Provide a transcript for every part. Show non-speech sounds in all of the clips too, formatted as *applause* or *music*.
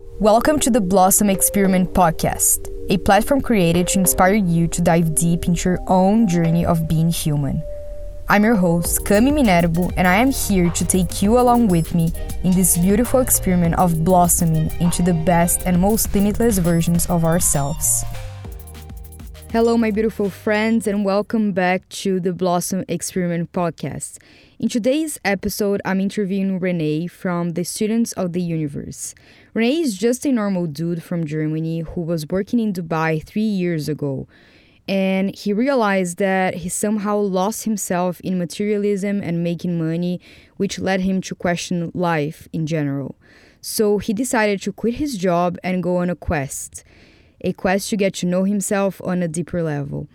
Welcome to the Blossom Experiment podcast, a platform created to inspire you to dive deep into your own journey of being human. I'm your host, Cami Minervo, and I am here to take you along with me in this beautiful experiment of blossoming into the best and most limitless versions of ourselves. Hello, my beautiful friends, and welcome back to the Blossom Experiment podcast. In today's episode, I'm interviewing René from the Students of the Universe. René is just a normal dude from Germany who was working in Dubai three years ago. And he realized that he somehow lost himself in materialism and making money, which led him to question life in general. So he decided to quit his job and go on a quest a quest to get to know himself on a deeper level.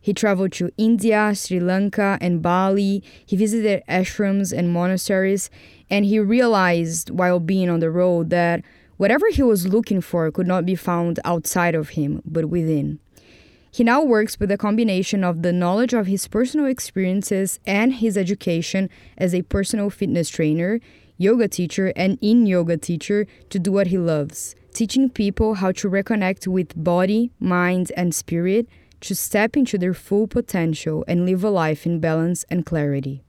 He traveled to India, Sri Lanka, and Bali. He visited ashrams and monasteries, and he realized while being on the road that whatever he was looking for could not be found outside of him, but within. He now works with a combination of the knowledge of his personal experiences and his education as a personal fitness trainer, yoga teacher, and yin yoga teacher to do what he loves teaching people how to reconnect with body, mind, and spirit to step into their full potential and live a life in balance and clarity.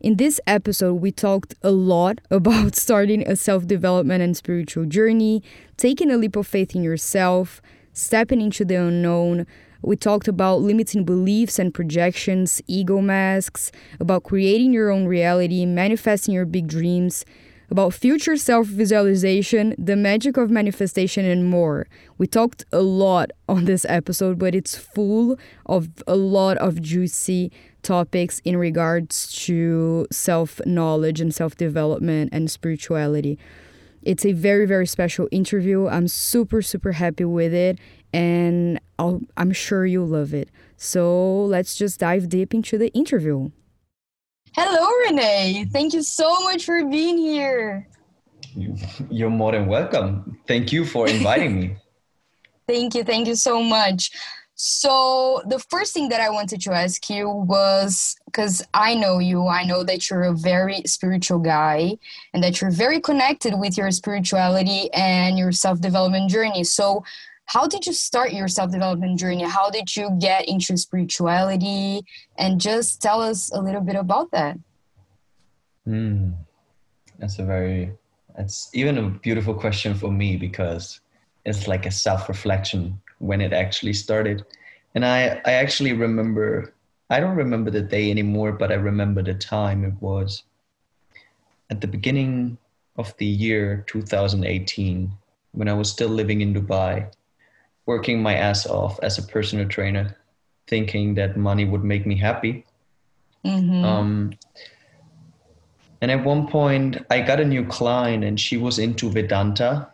In this episode, we talked a lot *laughs* about starting a self development and spiritual journey, taking a leap of faith in yourself, stepping into the unknown. We talked about limiting beliefs and projections, ego masks, about creating your own reality, manifesting your big dreams, about future self visualization, the magic of manifestation, and more. We talked a lot on this episode, but it's full of a lot of juicy topics in regards to self knowledge and self development and spirituality. It's a very, very special interview. I'm super, super happy with it, and i am sure you'll love it. So let's just dive deep into the interview. Hello, René. Thank you so much for being here. You're more than welcome. Thank you for inviting me. *laughs* thank you. Thank you so much. So, the first thing that I wanted to ask you was because I know you, I know that you're a very spiritual guy and that you're very connected with your spirituality and your self development journey. So, how did you start your self-development journey? How did you get into spirituality? And just tell us a little bit about that. Mm, that's a very it's even a beautiful question for me because it's like a self-reflection when it actually started and i i actually remember i don't remember the day anymore but i remember the time it was at the beginning of the year 2018 when i was still living in dubai working my ass off as a personal trainer, thinking that money would make me happy. Mm-hmm. Um, and at one point, I got a new client, and she was into Vedanta,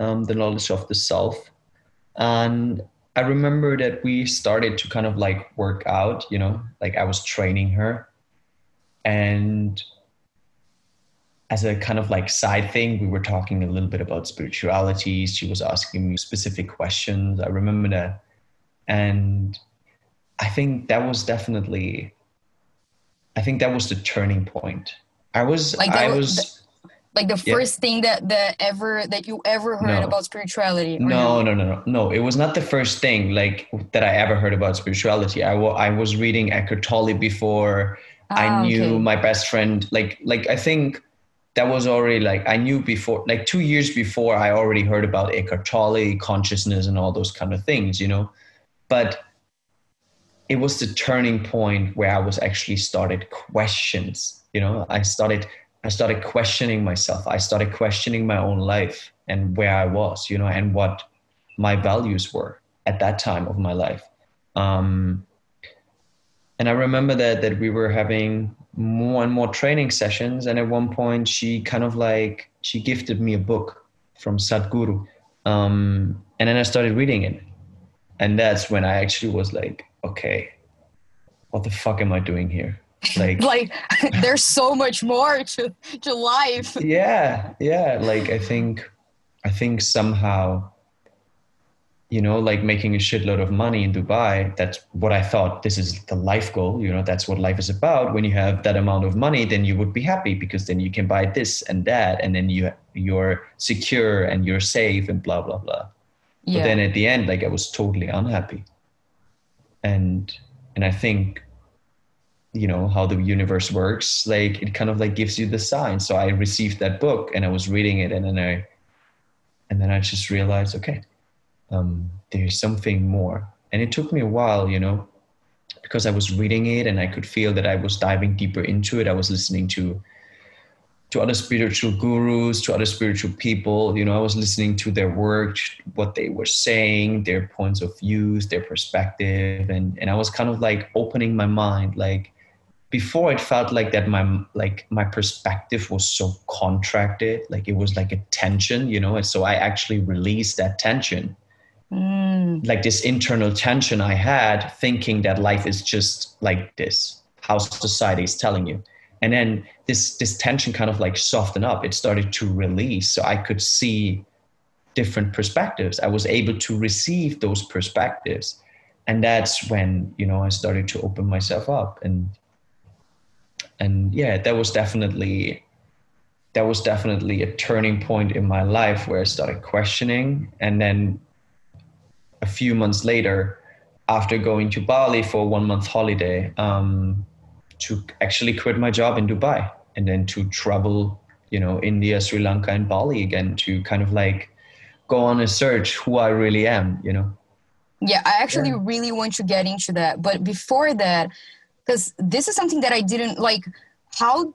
um, the knowledge of the self. And I remember that we started to kind of like work out, you know, like I was training her. And as a kind of like side thing, we were talking a little bit about spirituality. She was asking me specific questions. I remember that. And I think that was definitely, I think that was the turning point. I was, like I was. Like the first yeah. thing that that ever that you ever heard no. about spirituality no, no no no no it was not the first thing like that i ever heard about spirituality i, w- I was reading eckhart tolle before ah, i knew okay. my best friend like like i think that was already like I knew before, like two years before, I already heard about Eckhart Tolle, consciousness, and all those kind of things, you know. But it was the turning point where I was actually started questions. You know, I started I started questioning myself. I started questioning my own life and where I was, you know, and what my values were at that time of my life. Um, and I remember that that we were having more and more training sessions. And at one point, she kind of like she gifted me a book from Sadhguru, um, and then I started reading it, and that's when I actually was like, okay, what the fuck am I doing here? Like, *laughs* like there's so much more to to life. Yeah, yeah. Like I think, I think somehow you know, like making a shitload of money in Dubai. That's what I thought. This is the life goal. You know, that's what life is about. When you have that amount of money, then you would be happy because then you can buy this and that, and then you you're secure and you're safe and blah blah blah. Yeah. But then at the end, like I was totally unhappy. And and I think, you know, how the universe works, like it kind of like gives you the sign So I received that book and I was reading it, and then I and then I just realized, okay um, there's something more. And it took me a while, you know, because I was reading it and I could feel that I was diving deeper into it. I was listening to to other spiritual gurus, to other spiritual people. You know, I was listening to their work, what they were saying, their points of views, their perspective, and and I was kind of like opening my mind. Like before, it felt like that my like my perspective was so contracted, like it was like a tension, you know. And so I actually released that tension Mm. Like this internal tension I had thinking that life is just like this, how society is telling you. And then this this tension kind of like softened up. It started to release. So I could see different perspectives. I was able to receive those perspectives. And that's when, you know, I started to open myself up. And and yeah, that was definitely that was definitely a turning point in my life where I started questioning and then a few months later, after going to Bali for one month holiday, um, to actually quit my job in Dubai and then to travel, you know, India, Sri Lanka, and Bali again to kind of like go on a search who I really am, you know. Yeah, I actually yeah. really want to get into that. But before that, because this is something that I didn't like, how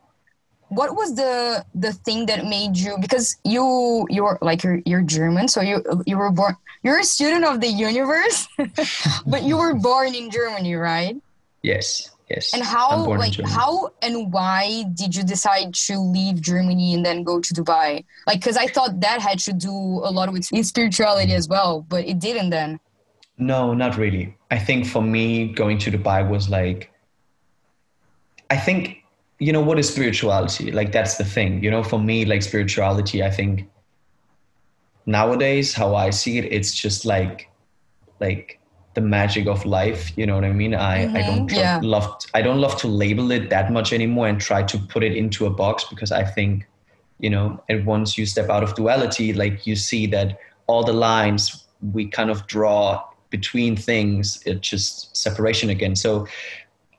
what was the the thing that made you because you you're like you're, you're german so you you were born you're a student of the universe *laughs* but you were born in germany right? Yes yes. And how like how and why did you decide to leave germany and then go to dubai? Like because i thought that had to do a lot with spirituality as well but it didn't then. No not really. I think for me going to dubai was like i think you know what is spirituality like that's the thing you know for me like spirituality i think nowadays how i see it it's just like like the magic of life you know what i mean i mm-hmm. i don't yeah. love i don't love to label it that much anymore and try to put it into a box because i think you know and once you step out of duality like you see that all the lines we kind of draw between things it's just separation again so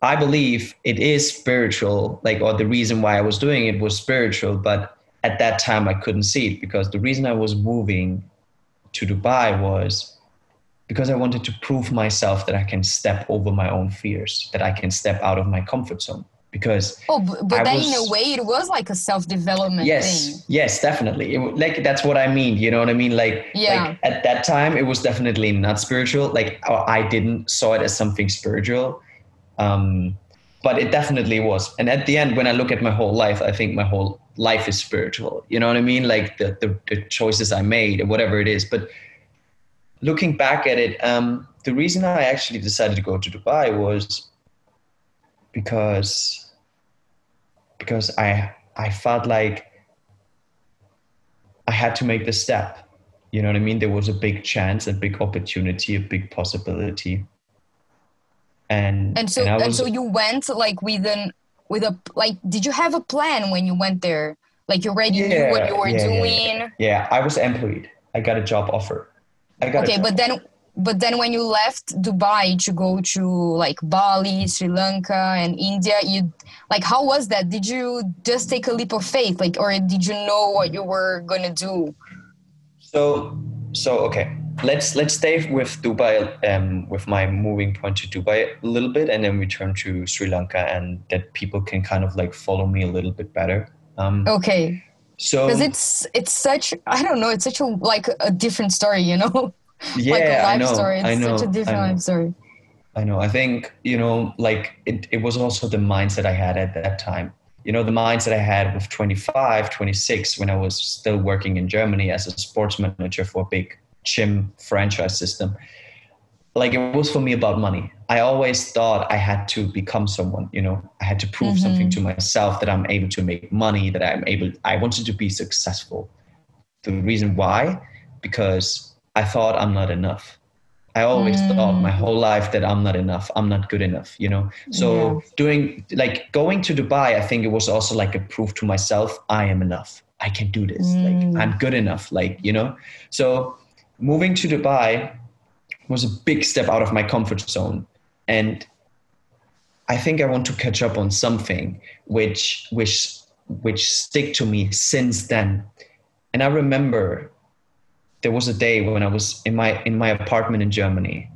I believe it is spiritual, like, or the reason why I was doing it was spiritual, but at that time I couldn't see it because the reason I was moving to Dubai was because I wanted to prove myself that I can step over my own fears, that I can step out of my comfort zone. Because oh, but, but then was, in a way it was like a self development yes, thing. Yes, definitely. It, like that's what I mean. You know what I mean? Like, yeah. Like at that time, it was definitely not spiritual. Like I didn't saw it as something spiritual um, but it definitely was. And at the end, when I look at my whole life, I think my whole life is spiritual. You know what I mean? Like the, the, the choices I made or whatever it is. But looking back at it, um, the reason I actually decided to go to Dubai was because because I I felt like I had to make the step. You know what I mean? There was a big chance, a big opportunity, a big possibility and and so and, was, and so you went like with an with a like did you have a plan when you went there? Like you already yeah, knew what you were yeah, doing yeah, yeah, i was employed. I got a job offer. I got okay but then but then when you left dubai to go to like bali sri lanka and india you like how was that? Did you just take a leap of faith like or did you know what you were gonna do? So so okay let's let's stay with Dubai um, with my moving point to Dubai a little bit, and then return to Sri Lanka, and that people can kind of like follow me a little bit better. Um, okay. So because it's it's such I don't know it's such a like a different story, you know. Yeah, *laughs* like a life I know. Story. It's I know. such a different life story. I know. I think you know, like it. It was also the mindset I had at that time. You know, the mindset I had with 25, 26, when I was still working in Germany as a sports manager for a big gym franchise system like it was for me about money i always thought i had to become someone you know i had to prove mm-hmm. something to myself that i'm able to make money that i'm able i wanted to be successful the reason why because i thought i'm not enough I always mm. thought my whole life that I'm not enough. I'm not good enough, you know? So yeah. doing like going to Dubai, I think it was also like a proof to myself, I am enough. I can do this. Mm. Like I'm good enough. Like, you know? So moving to Dubai was a big step out of my comfort zone. And I think I want to catch up on something which which which stick to me since then. And I remember there was a day when I was in my in my apartment in Germany,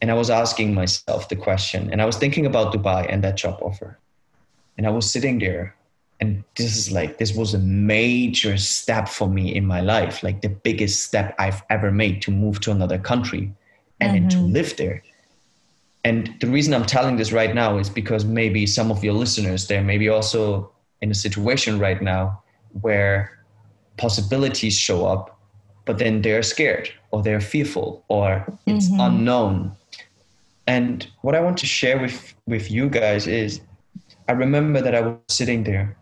and I was asking myself the question, and I was thinking about Dubai and that job offer, and I was sitting there, and this is like this was a major step for me in my life, like the biggest step I've ever made to move to another country, and mm-hmm. then to mm-hmm. live there. And the reason I'm telling this right now is because maybe some of your listeners there maybe also in a situation right now where possibilities show up but then they're scared or they're fearful or it's mm-hmm. unknown and what i want to share with with you guys is i remember that i was sitting there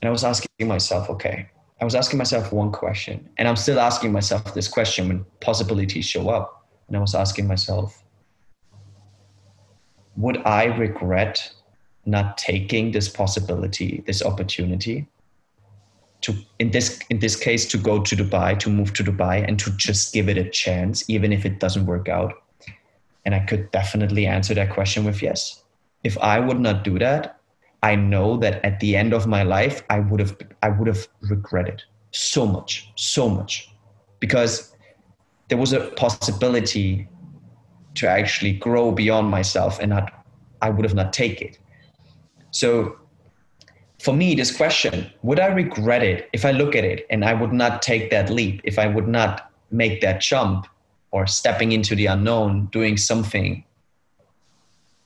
and i was asking myself okay i was asking myself one question and i'm still asking myself this question when possibilities show up and i was asking myself would i regret not taking this possibility this opportunity to in this in this case to go to Dubai, to move to Dubai, and to just give it a chance, even if it doesn't work out. And I could definitely answer that question with yes. If I would not do that, I know that at the end of my life, I would have I would have regretted so much, so much, because there was a possibility to actually grow beyond myself, and not I would have not take it. So for me, this question, would I regret it if I look at it and I would not take that leap, if I would not make that jump or stepping into the unknown, doing something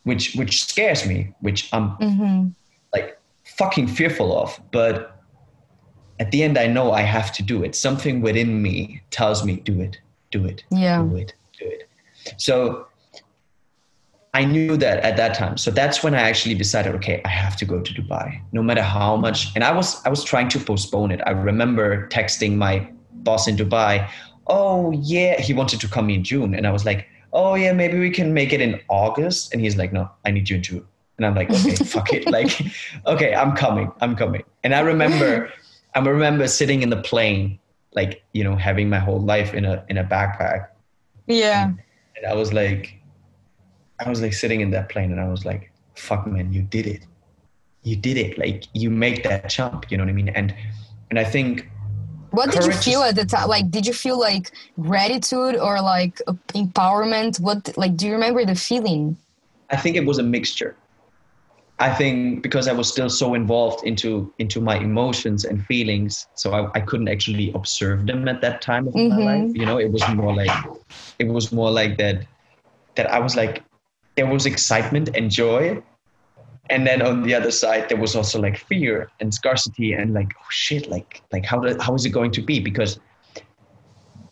which which scares me, which I'm mm-hmm. Like fucking fearful of, but at the end I know I have to do it. Something within me tells me do it, do it, yeah. do it, do it. So I knew that at that time. So that's when I actually decided, okay, I have to go to Dubai, no matter how much. And I was I was trying to postpone it. I remember texting my boss in Dubai, oh yeah, he wanted to come in June, and I was like, oh yeah, maybe we can make it in August. And he's like, no, I need you June. And I'm like, okay, fuck it. Like, *laughs* okay, I'm coming, I'm coming. And I remember, I remember sitting in the plane, like you know, having my whole life in a in a backpack. Yeah. And, and I was like I was like sitting in that plane and I was like, fuck man, you did it. You did it. Like you make that jump, you know what I mean? And and I think what did you feel at the time? Like did you feel like gratitude or like empowerment? What like do you remember the feeling? I think it was a mixture. I think because I was still so involved into into my emotions and feelings, so I, I couldn't actually observe them at that time of mm-hmm. my life. You know, it was more like it was more like that that I was like there was excitement and joy and then on the other side there was also like fear and scarcity and like oh shit like like how do, how is it going to be because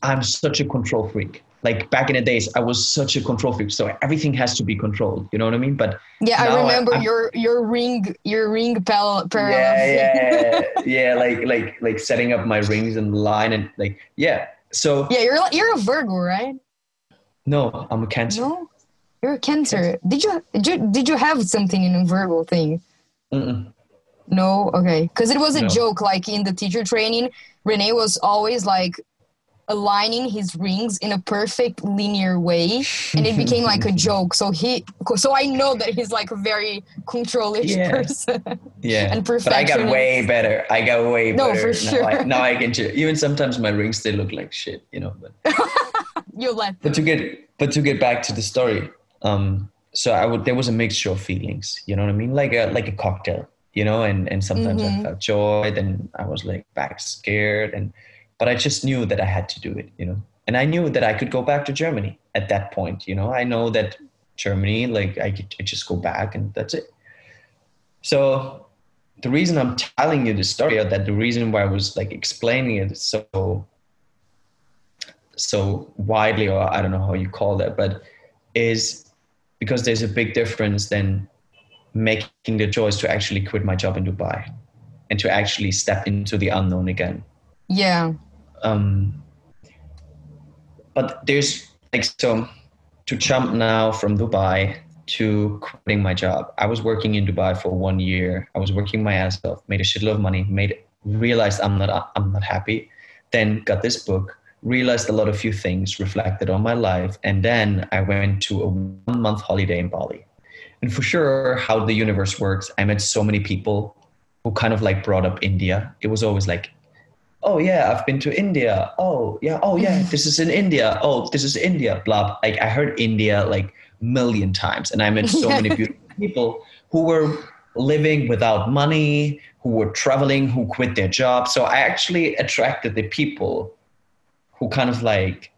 i'm such a control freak like back in the days i was such a control freak so everything has to be controlled you know what i mean but yeah i remember I, your your ring your ring parallel yeah, *laughs* yeah yeah like like like setting up my rings in line and like yeah so yeah you're you're a virgo right no i'm a cancer no you're a cancer. Did you did you, did you have something in a verbal thing? Mm-mm. No, okay, because it was a no. joke. Like in the teacher training, rené was always like aligning his rings in a perfect linear way, and it became like a *laughs* joke. So he, so I know that he's like a very controlish yeah. person. Yeah, *laughs* and perfect. But I got way better. I got way no, better. No, for sure. Now I, now I can. *laughs* Even sometimes my rings they look like shit, you know. But you let. But to get but to get back to the story, um, so I would there was a mixture of feelings, you know what I mean, like a like a cocktail, you know, and and sometimes mm-hmm. I felt joy, then I was like back scared, and but I just knew that I had to do it, you know, and I knew that I could go back to Germany at that point, you know, I know that Germany, like I could just go back and that's it. So the reason I'm telling you the story, or that the reason why I was like explaining it so so widely, or I don't know how you call that, but is because there's a big difference than making the choice to actually quit my job in Dubai and to actually step into the unknown again. Yeah. Um, but there's like so to jump now from Dubai to quitting my job. I was working in Dubai for one year. I was working my ass off, made a shitload of money, made realized I'm not I'm not happy. Then got this book, realized a lot of few things, reflected on my life, and then I went to a one month holiday in Bali. And for sure, how the universe works, I met so many people who kind of like brought up India. It was always like, oh yeah, I've been to India. Oh yeah, oh yeah, mm-hmm. this is in India. Oh, this is India. Blah. Like I heard India like million times, and I met so *laughs* many beautiful people who were living without money, who were traveling, who quit their job. So I actually attracted the people who kind of like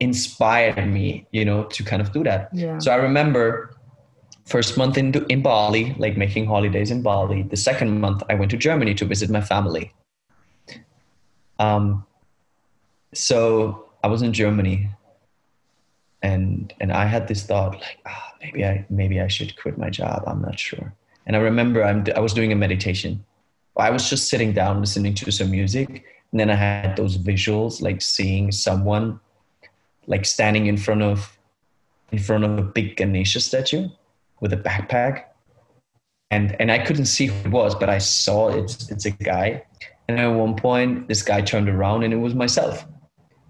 inspired me, you know, to kind of do that. Yeah. So I remember first month in in Bali, like making holidays in Bali. The second month I went to Germany to visit my family. Um so I was in Germany and and I had this thought like ah, maybe I maybe I should quit my job. I'm not sure. And I remember I'm, I was doing a meditation. I was just sitting down listening to some music, and then I had those visuals, like seeing someone, like standing in front of, in front of a big Ganesha statue, with a backpack, and and I couldn't see who it was, but I saw it's it's a guy. And at one point, this guy turned around, and it was myself,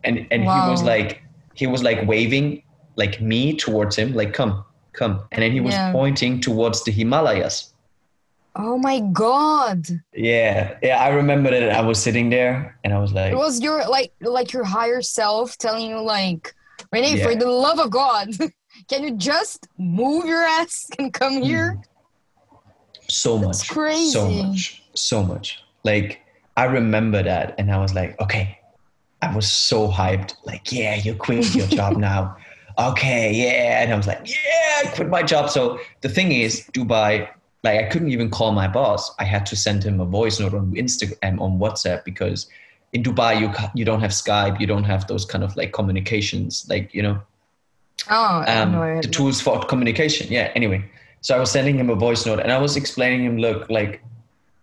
and and wow. he was like he was like waving like me towards him, like come come, and then he was yeah. pointing towards the Himalayas. Oh my god. Yeah. Yeah, I remember that I was sitting there and I was like It was your like like your higher self telling you like René, yeah. for the love of God, *laughs* can you just move your ass and come here? Hmm. So That's much. Crazy. So much. So much. Like I remember that and I was like, okay. I was so hyped. Like, yeah, you quit your job *laughs* now. Okay, yeah. And I was like, yeah, I quit my job. So the thing is, Dubai like I couldn't even call my boss. I had to send him a voice note on Instagram on WhatsApp because in Dubai you you don't have Skype, you don't have those kind of like communications, like you know, oh, um, the tools for communication. Yeah. Anyway, so I was sending him a voice note and I was explaining him, look, like,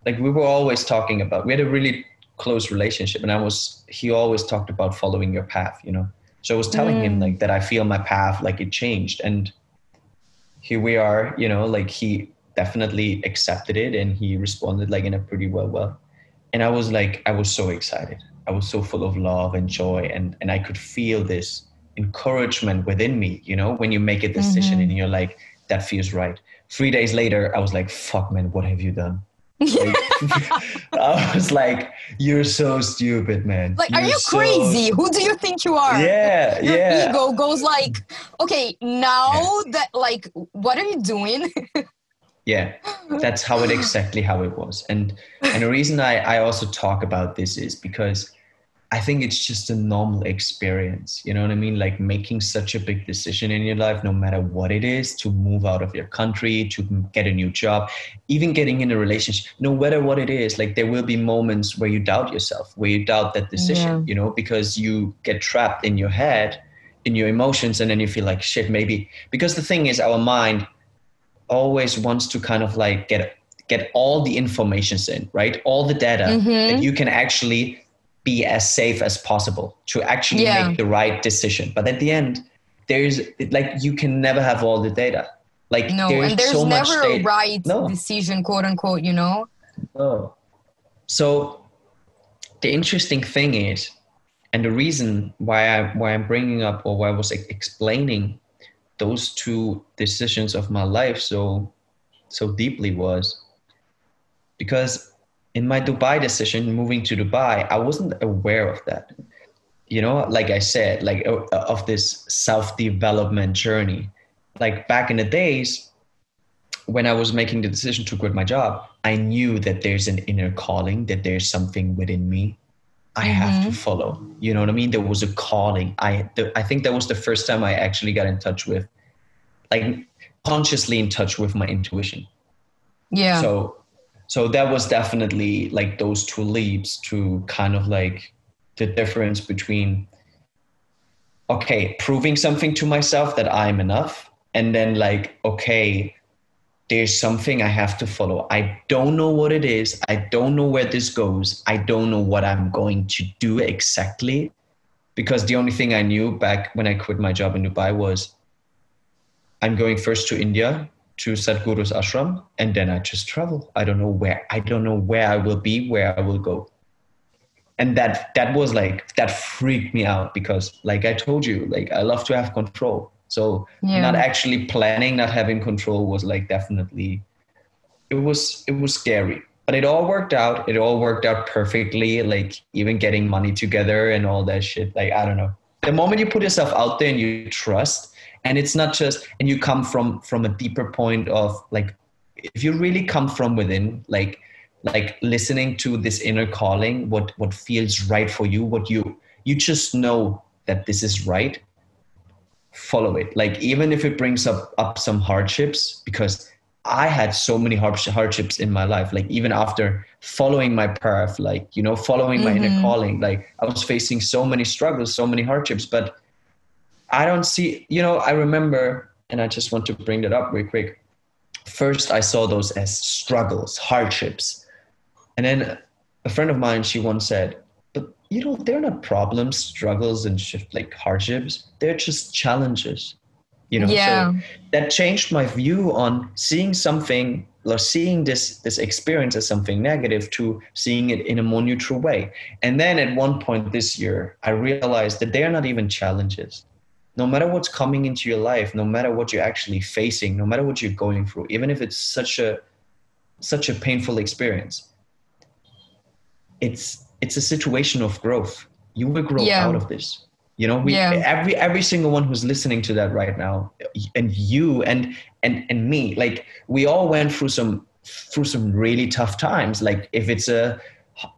like we were always talking about. We had a really close relationship, and I was he always talked about following your path, you know. So I was telling mm. him like that I feel my path like it changed and here we are, you know, like he definitely accepted it and he responded like in a pretty well well and i was like i was so excited i was so full of love and joy and and i could feel this encouragement within me you know when you make a decision mm-hmm. and you're like that feels right three days later i was like fuck man what have you done like, *laughs* I was like, "You're so stupid, man." Like, you're are you so... crazy? Who do you think you are? Yeah, Your yeah. ego goes like, "Okay, now that like, what are you doing?" *laughs* yeah that's how it exactly how it was and and the reason I, I also talk about this is because i think it's just a normal experience you know what i mean like making such a big decision in your life no matter what it is to move out of your country to get a new job even getting in a relationship no matter what it is like there will be moments where you doubt yourself where you doubt that decision yeah. you know because you get trapped in your head in your emotions and then you feel like shit maybe because the thing is our mind always wants to kind of like get get all the informations in, right? All the data mm-hmm. that you can actually be as safe as possible to actually yeah. make the right decision. But at the end, there's like you can never have all the data. Like no, there's and there's so never a right no. decision, quote unquote. You know. No. So the interesting thing is, and the reason why I why I'm bringing up or why I was explaining those two decisions of my life so so deeply was because in my Dubai decision moving to Dubai I wasn't aware of that you know like I said like uh, of this self development journey like back in the days when I was making the decision to quit my job I knew that there's an inner calling that there's something within me I mm-hmm. have to mm-hmm. follow. You know what I mean? There was a calling. I the, I think that was the first time I actually got in touch with, like, consciously in touch with my intuition. Yeah. So, so that was definitely like those two leaps to kind of like the difference between, okay, proving something to myself that I'm enough, and then like, okay, there's something I have to follow. I don't know what it is. I don't know where this goes. I don't know what I'm going to do exactly. because the only thing I knew back when I quit my job in Dubai was I'm going first to India to Sadhguru's ashram, and then I just travel. I don't know where. I don't know where I will be, where I will go. And that that was like that freaked me out because, like I told you, like I love to have control. So yeah. not actually planning, not having control was like definitely it was it was scary. But it all worked out. It all worked out perfectly. Like even getting money together and all that shit. Like I don't know. The moment you put yourself out there and you trust, and it's not just and you come from from a deeper point of like if you really come from within like like listening to this inner calling what what feels right for you what you you just know that this is right follow it like even if it brings up up some hardships because i had so many hardships in my life like even after following my path like you know following mm-hmm. my inner mm-hmm. calling like i was facing so many struggles so many hardships but I don't see, you know, I remember, and I just want to bring that up real quick. First, I saw those as struggles, hardships. And then a friend of mine, she once said, but you know, they're not problems, struggles, and shift like hardships. They're just challenges. You know, yeah. so that changed my view on seeing something or seeing this this experience as something negative to seeing it in a more neutral way. And then at one point this year, I realized that they are not even challenges no matter what's coming into your life no matter what you're actually facing no matter what you're going through even if it's such a such a painful experience it's it's a situation of growth you will grow yeah. out of this you know we yeah. every every single one who's listening to that right now and you and and and me like we all went through some through some really tough times like if it's a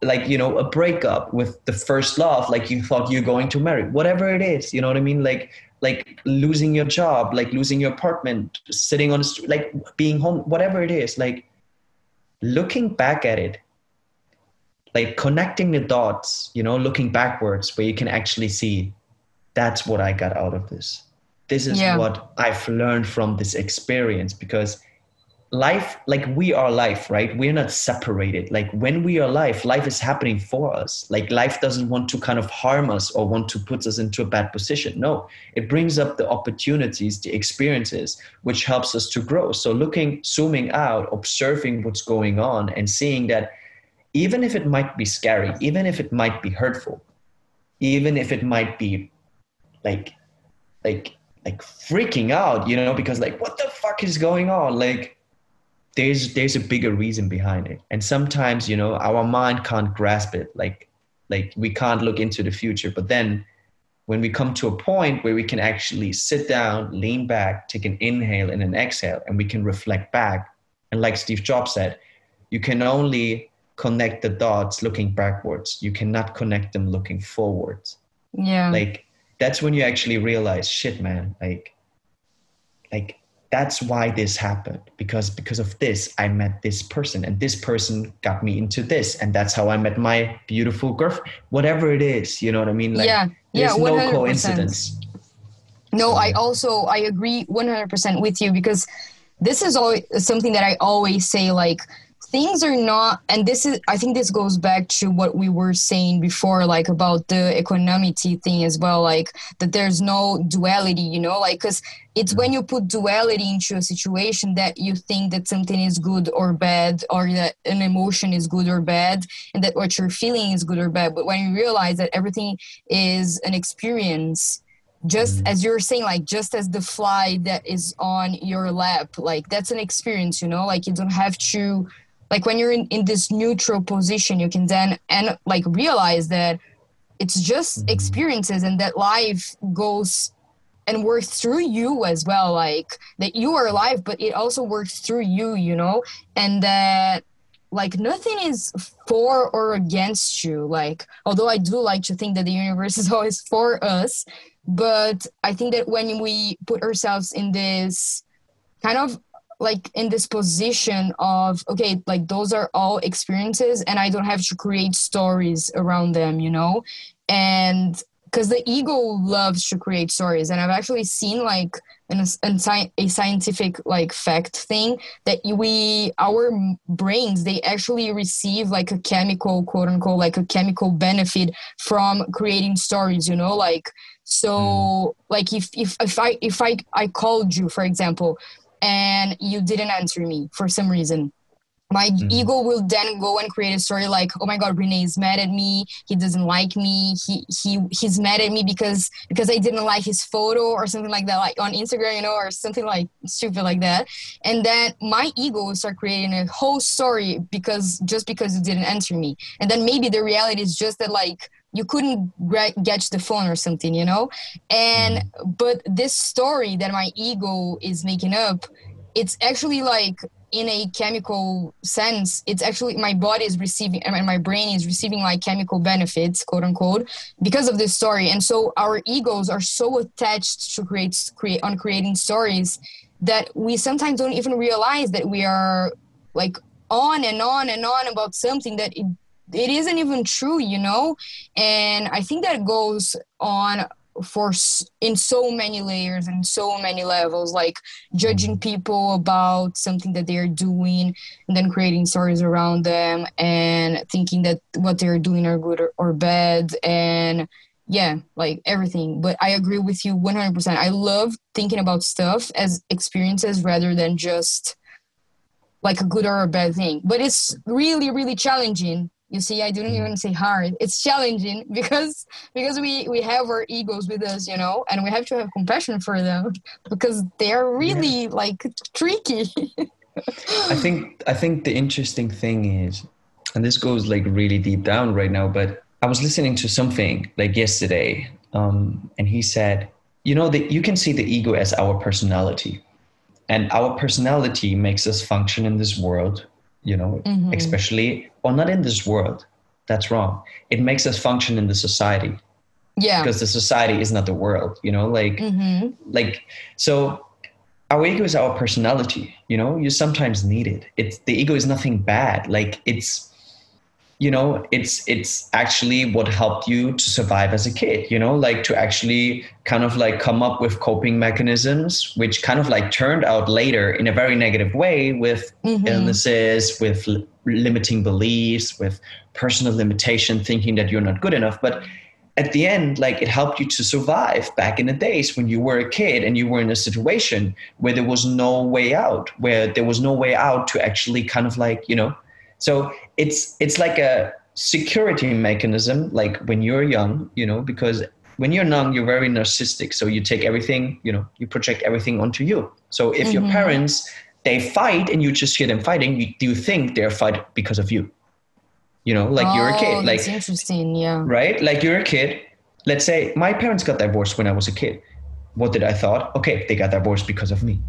like you know a breakup with the first love like you thought you're going to marry whatever it is you know what i mean like like losing your job like losing your apartment sitting on the street like being home whatever it is like looking back at it like connecting the dots you know looking backwards where you can actually see that's what i got out of this this is yeah. what i've learned from this experience because life like we are life right? We're not separated. Like when we are life life is happening for us. Like life doesn't want to kind of harm us or want to put us into a bad position. No it brings up the opportunities the experiences which helps us to grow. So looking zooming out observing what's going on and seeing that even if it might be scary even if it might be hurtful even if it might be like like like freaking out you know because like what the fuck is going on? Like there's there's a bigger reason behind it. And sometimes you know our mind can't grasp it. Like like we can't look into the future. But then when we come to a point where we can actually sit down lean back take an inhale and an exhale and we can reflect back and like steve jobs said you can only connect the dots looking backwards. You cannot connect them looking forwards. Yeah. Like that's when you actually realize shit man like like that's why this happened because because of this i met this person and this person got me into this and that's how i met my beautiful girlfriend whatever it is you know what i mean like yeah there's yeah, 100%. no coincidence no i also i agree 100% with you because this is always something that i always say like things are not and this is i think this goes back to what we were saying before like about the equanimity thing as well like that there's no duality you know like because it's when you put duality into a situation that you think that something is good or bad or that an emotion is good or bad and that what you're feeling is good or bad but when you realize that everything is an experience just mm-hmm. as you're saying like just as the fly that is on your lap like that's an experience you know like you don't have to like when you're in, in this neutral position you can then and like realize that it's just mm-hmm. experiences and that life goes and works through you as well like that you are alive but it also works through you you know and that like nothing is for or against you like although i do like to think that the universe *laughs* is always for us but i think that when we put ourselves in this kind of like in this position of okay like those are all experiences and i don't have to create stories around them you know and because the ego loves to create stories and i've actually seen like an, an, a scientific like fact thing that we our brains they actually receive like a chemical quote unquote like a chemical benefit from creating stories you know like so mm. like if if if i if i i called you for example and you didn't answer me for some reason. My mm-hmm. ego will then go and create a story like oh my god rené is mad at me. He doesn't like me. He he he's mad at me because because i didn't like his photo or something like that like on instagram you know or something like stupid like that. And then my ego will start creating a whole story because just because you didn't answer me. And then maybe the reality is just that like you couldn't get the phone or something you know and mm-hmm. but this story that my ego is making up it's actually like in a chemical sense it's actually my body is receiving and my brain is receiving like chemical benefits quote unquote because of this story and so our egos are so attached to create create on creating stories that we sometimes don't even realize that we are like on and on and on about something that it, it isn't even true you know? And i think that goes on for in so many layers and so many levels like judging mm-hmm. people about something that they're doing and then creating stories around them and thinking that what they're doing are good or, or bad and yeah like everything. But i agree with you 100% i love thinking about stuff as experiences rather than just like a good or a bad thing. But it's really really challenging you see i didn't even say hard. It's challenging *laughs* because because we we have our egos with us you know and we have to have compassion for them *laughs* because they're really yeah. like tricky. I think i think the interesting thing is and this goes like really deep down right now but i was listening to something like yesterday um, and he said you know that you can see the ego as our personality and our personality makes us function in this world you know, mm-hmm. especially, or not in this world. That's wrong. It makes us function in the society. Yeah. Because the society is not the world, you know, like, mm-hmm. like, so our ego is our personality, you know, you sometimes need it. It's the ego is nothing bad. Like, it's, you know it's it's actually what helped you to survive as a kid you know like to actually kind of like come up with coping mechanisms which kind of like turned out later in a very negative way with mm-hmm. illnesses with l- limiting beliefs with personal limitation thinking that you're not good enough but at the end like it helped you to survive back in the days when you were a kid and you were in a situation where there was no way out where there was no way out to actually kind of like you know so it's it's like a security mechanism, like when you're young, you know, because when you're young, you're very narcissistic. So you take everything, you know, you project everything onto you. So if mm-hmm. your parents they fight and you just hear them fighting, you do think they're fighting because of you. You know, like oh, you're a kid. Oh, like interesting, yeah. Right? Like you're a kid. Let's say my parents got divorced when I was a kid. What did I thought? Okay, they got divorced because of me.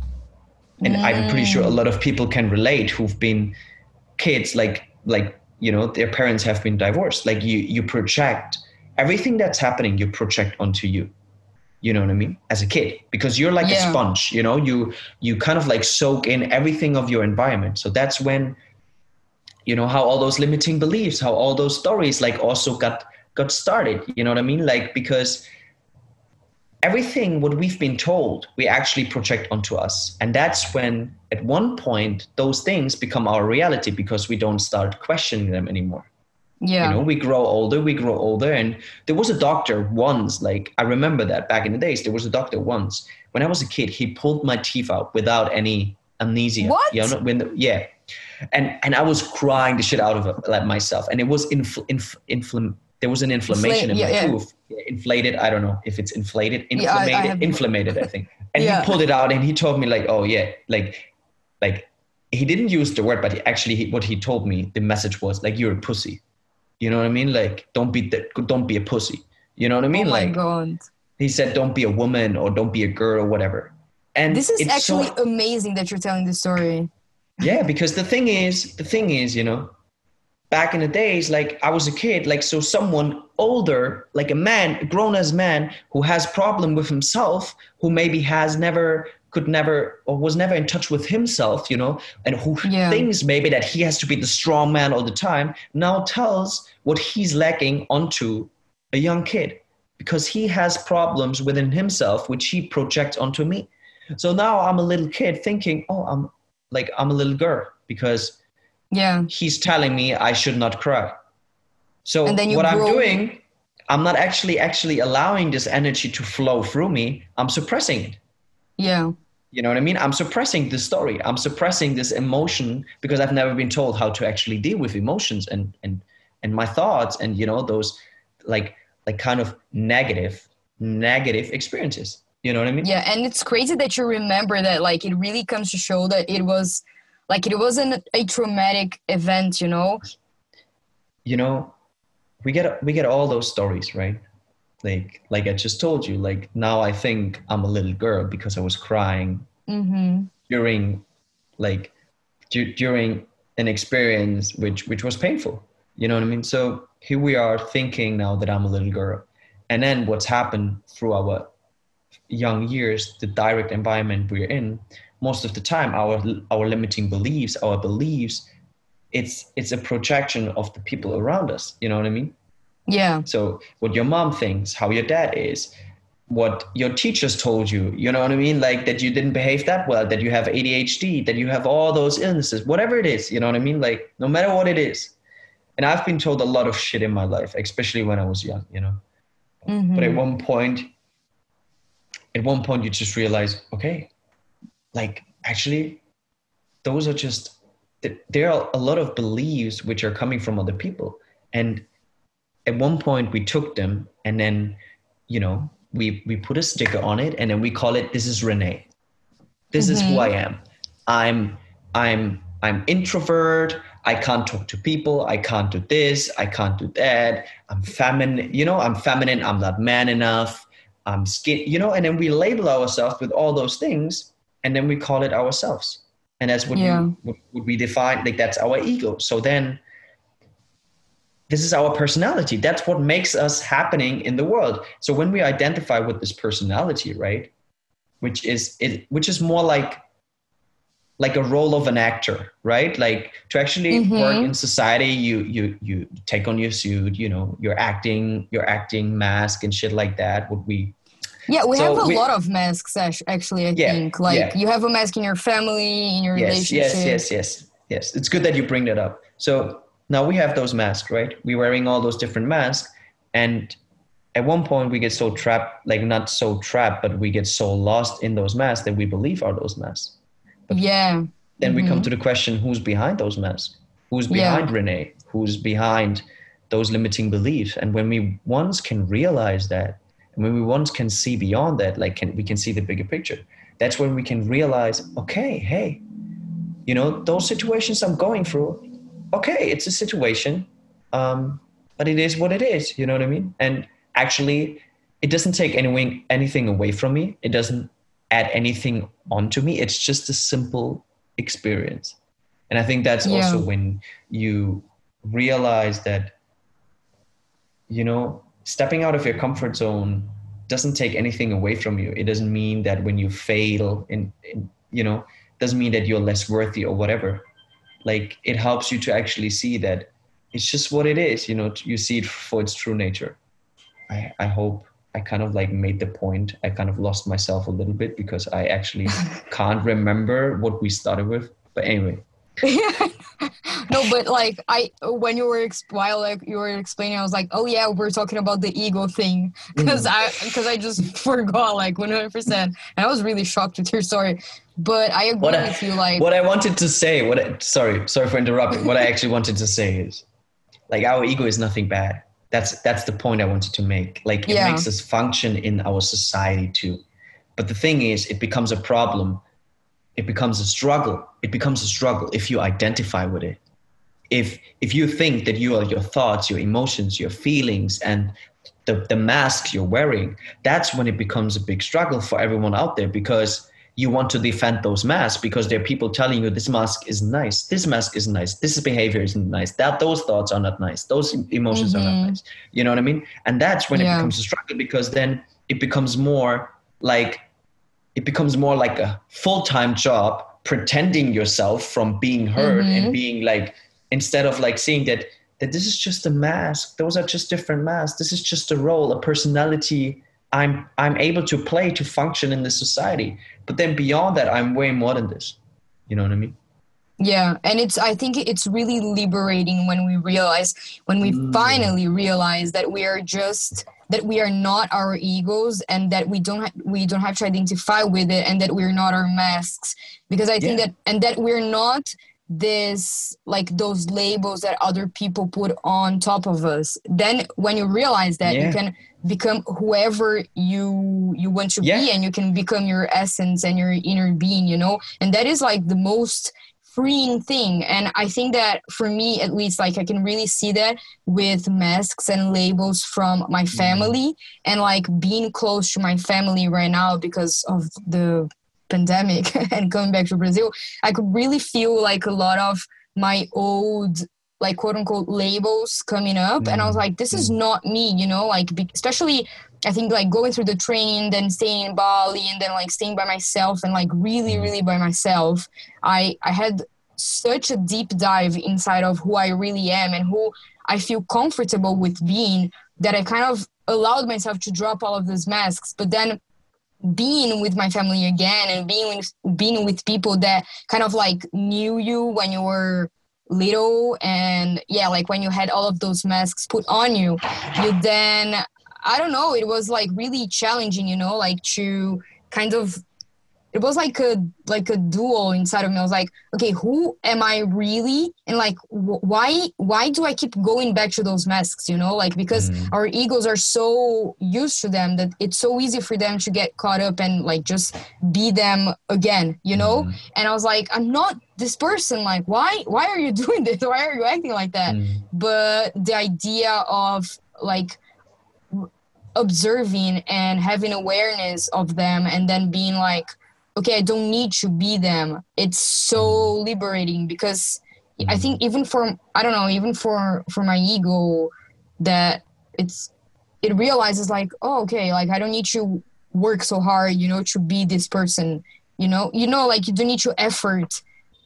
And mm. I'm pretty sure a lot of people can relate who've been kids like like you know their parents have been divorced. Like you you project everything that's happening you project onto you. You know what i mean? As a kid because you're like yeah. a sponge you know? You you kind of like soak in everything of your environment. So that's when you know how all those limiting beliefs how all those stories like also got got started. You know what i mean? Like because everything what we've been told we actually project onto us. And that's when at one point those things become our reality because we don't start questioning them anymore. Yeah. you know we grow older we grow older. And there was a doctor once like i remember that back in the days there was a doctor once. When i was a kid he pulled my teeth out without any amnesia. What? you know when the, yeah. And and i was crying the shit out of it, like myself. And it was infl, inf, infl, there was an inflammation Inflate, in my yeah, tooth. Inflated i don't know if it's inflated inflamed yeah, I, I inflamed i think. *laughs* And he pulled it out and he told me like oh yeah like like he didn't use the word but he actually he, what he told me the message was like you're a pussy. You know what i mean? Like don't be the, don't be a pussy. You know what i mean? Oh like God. he said don't be a woman or don't be a girl or whatever. And this is actually so, amazing that you're telling this story. Yeah because the thing is the thing is you know back in the days like i was a kid like so someone older like a man a grown as man who has problem with himself who maybe has never could never or was never in touch with himself you know and who yeah. thinks maybe that he has to be the strong man all the time now tells what he's lacking onto a young kid because he has problems within himself which he projects onto me so now i'm a little kid thinking oh i'm like i'm a little girl because yeah he's telling me i should not cry so And then you what i'm doing i'm not actually actually allowing this energy to flow through me i'm suppressing it yeah you know what I mean? I'm suppressing the story. I'm suppressing this emotion because I've never been told how to actually deal with emotions and and and my thoughts and you know those like like kind of negative negative experiences. You know what I mean? Yeah, and it's crazy that you remember that. Like, it really comes to show that it was, like, it wasn't a traumatic event. You know? You know, we get we get all those stories, right? Like like I just told you, like now I think I'm a little girl because I was crying Mm-hmm. during like du- during an experience which which was painful you know what i mean so here we are thinking now that i'm a little girl and then what's happened through our young years the direct environment we're in most of the time our our limiting beliefs our beliefs it's it's a projection of the people around us you know what i mean Yeah. so what your mom thinks, how your dad is, what your teachers told you, you know what I mean? Like that you didn't behave that well, that you have ADHD, that you have all those illnesses, whatever it is, you know what I mean? Like no matter what it is. And I've been told a lot of shit in my life, especially when I was young, you know. Mhm. But at one point, at one point you just realize, okay, like actually, those are just there are a lot of beliefs which are coming from other people. And at one point we took them and then, you know, we we put a sticker on it and then we call it this is René. This is who I mm-hmm. am. I'm I'm I'm introvert. I can't talk to people. I can't do this. I can't do that. I'm feminine. You know, I'm feminine. I'm not man enough. I'm skin. You know, and then we label ourselves with all those things, and then we call it ourselves, and that's what Yeah. we, what, what we define. Like that's our ego. So then, this is our personality. That's what makes us happening in the world. So when we identify with this personality, right, which is it, which is more like like a role of an actor, right? Like to actually Mhm. work in society, you you you take on your suit, you know, you're acting, you're acting mask and shit like that. What we Yeah, we So have a we- lot of masks. Actually, I Yeah, think like yeah. you have a mask in your family, in your yes, relationship. yes, yes, yes, yes. It's good that you bring that up. So now we have those masks, right? We're wearing all those different masks, and at one point we get so trapped, like not so trapped, but we get so lost in those masks that we believe are those masks. Yeah. then we come to the question who's behind those masks who's Mm-hmm. Yeah. behind rené who's behind those limiting beliefs and when we once can realize that and when we once can see beyond that like can we can see the bigger picture. That's when we can realize okay hey you know those situations i'm going through okay it's a situation um, but it is what it is you know what i mean? And actually it doesn't take anything anything away from me. It doesn't add anything onto me. It's just a simple experience. And i think that's also when you realize that you know stepping out of your comfort zone doesn't take anything away from you. It doesn't mean that when you fail in, in you know doesn't mean that you're less worthy or whatever. Like it helps you to actually see that it's just what it is you know you see it for its true nature. I i hope i kind of like made the point. I kind of lost myself a little bit because i actually *laughs* can't remember what we started with. But anyway *laughs* no, but like I, when you were ex- while like you were explaining, I was like, oh yeah, we're talking about the ego thing. Mm. Because I because I just *laughs* forgot like one hundred percent, and I was really shocked with your story. But I agree What I- with you, like what i wanted to say what I, sorry sorry for interrupting. What i *laughs* actually wanted to say is like our ego is nothing bad. That's that's the point i wanted to make. Like it Yeah. makes us function in our society too. But the thing is it becomes a problem it becomes a struggle. It becomes a struggle if you identify with it. If if you think that you are your thoughts your emotions your feelings and the, the mask you're wearing that's when it becomes a big struggle for everyone out there because you want to defend those masks because there are people telling you this mask is nice this mask is nice this behavior isn't nice that those thoughts are not nice those emotions are not Mhm. nice. You know what i mean? And that's when it becomes a struggle because then it becomes more like it becomes more like a full-time job pretending yourself from being heard and Mhm. being like instead of like seeing that that this is just a mask. Those are just different masks. This is just a role, a personality I'm I'm able to play to function in this society. But then beyond that, I'm way more than this. You know what I mean? Yeah, and it's I think it's really liberating when we realize when we mm. finally realize that we are just that we are not our egos and that we don't ha- we don't have to identify with it and that we're not our masks because I think yeah. that and that we're not this like those labels that other people put on top of us then when you realize that yeah. you can become whoever you you want to yeah. be and you can become your essence and your inner being you know and that is like the most freeing thing and i think that for me at least like i can really see that with masks and labels from my mm-hmm. family mm. and like being close to my family right now because of the pandemic *laughs* and coming back to Brazil, I could really feel like a lot of my old like quote unquote labels coming up mm. and i was like this is mm. not me you know like be- especially i think like going through the training then staying in bali and then like staying by myself and like really mm. really by myself i i had such a deep dive inside of who i really am and who i feel comfortable with being that i kind of allowed myself to drop all of those masks but then being with my family again and being with being with people that kind of like knew you when you were little and yeah like when you had all of those masks put on you you then i don't know it was like really challenging you know like to kind of it was like a like a duel inside of me. I was like, okay, who am I really? And like, wh- why why do I keep going back to those masks? You know, like because mm. our egos are so used to them that it's so easy for them to get caught up and like just be them again. You know. Mm. And I was like, I'm not this person. Like, why why are you *laughs* doing this? Why are you acting like that? Mm. But the idea of like observing and having awareness of them and then being like okay i don't need to be them it's so mm-hmm. liberating because i think mm-hmm. even for i don't know even for for my ego that it's it realizes like oh okay like i don't need to work so hard you know to be this person you know you know like you don't need to effort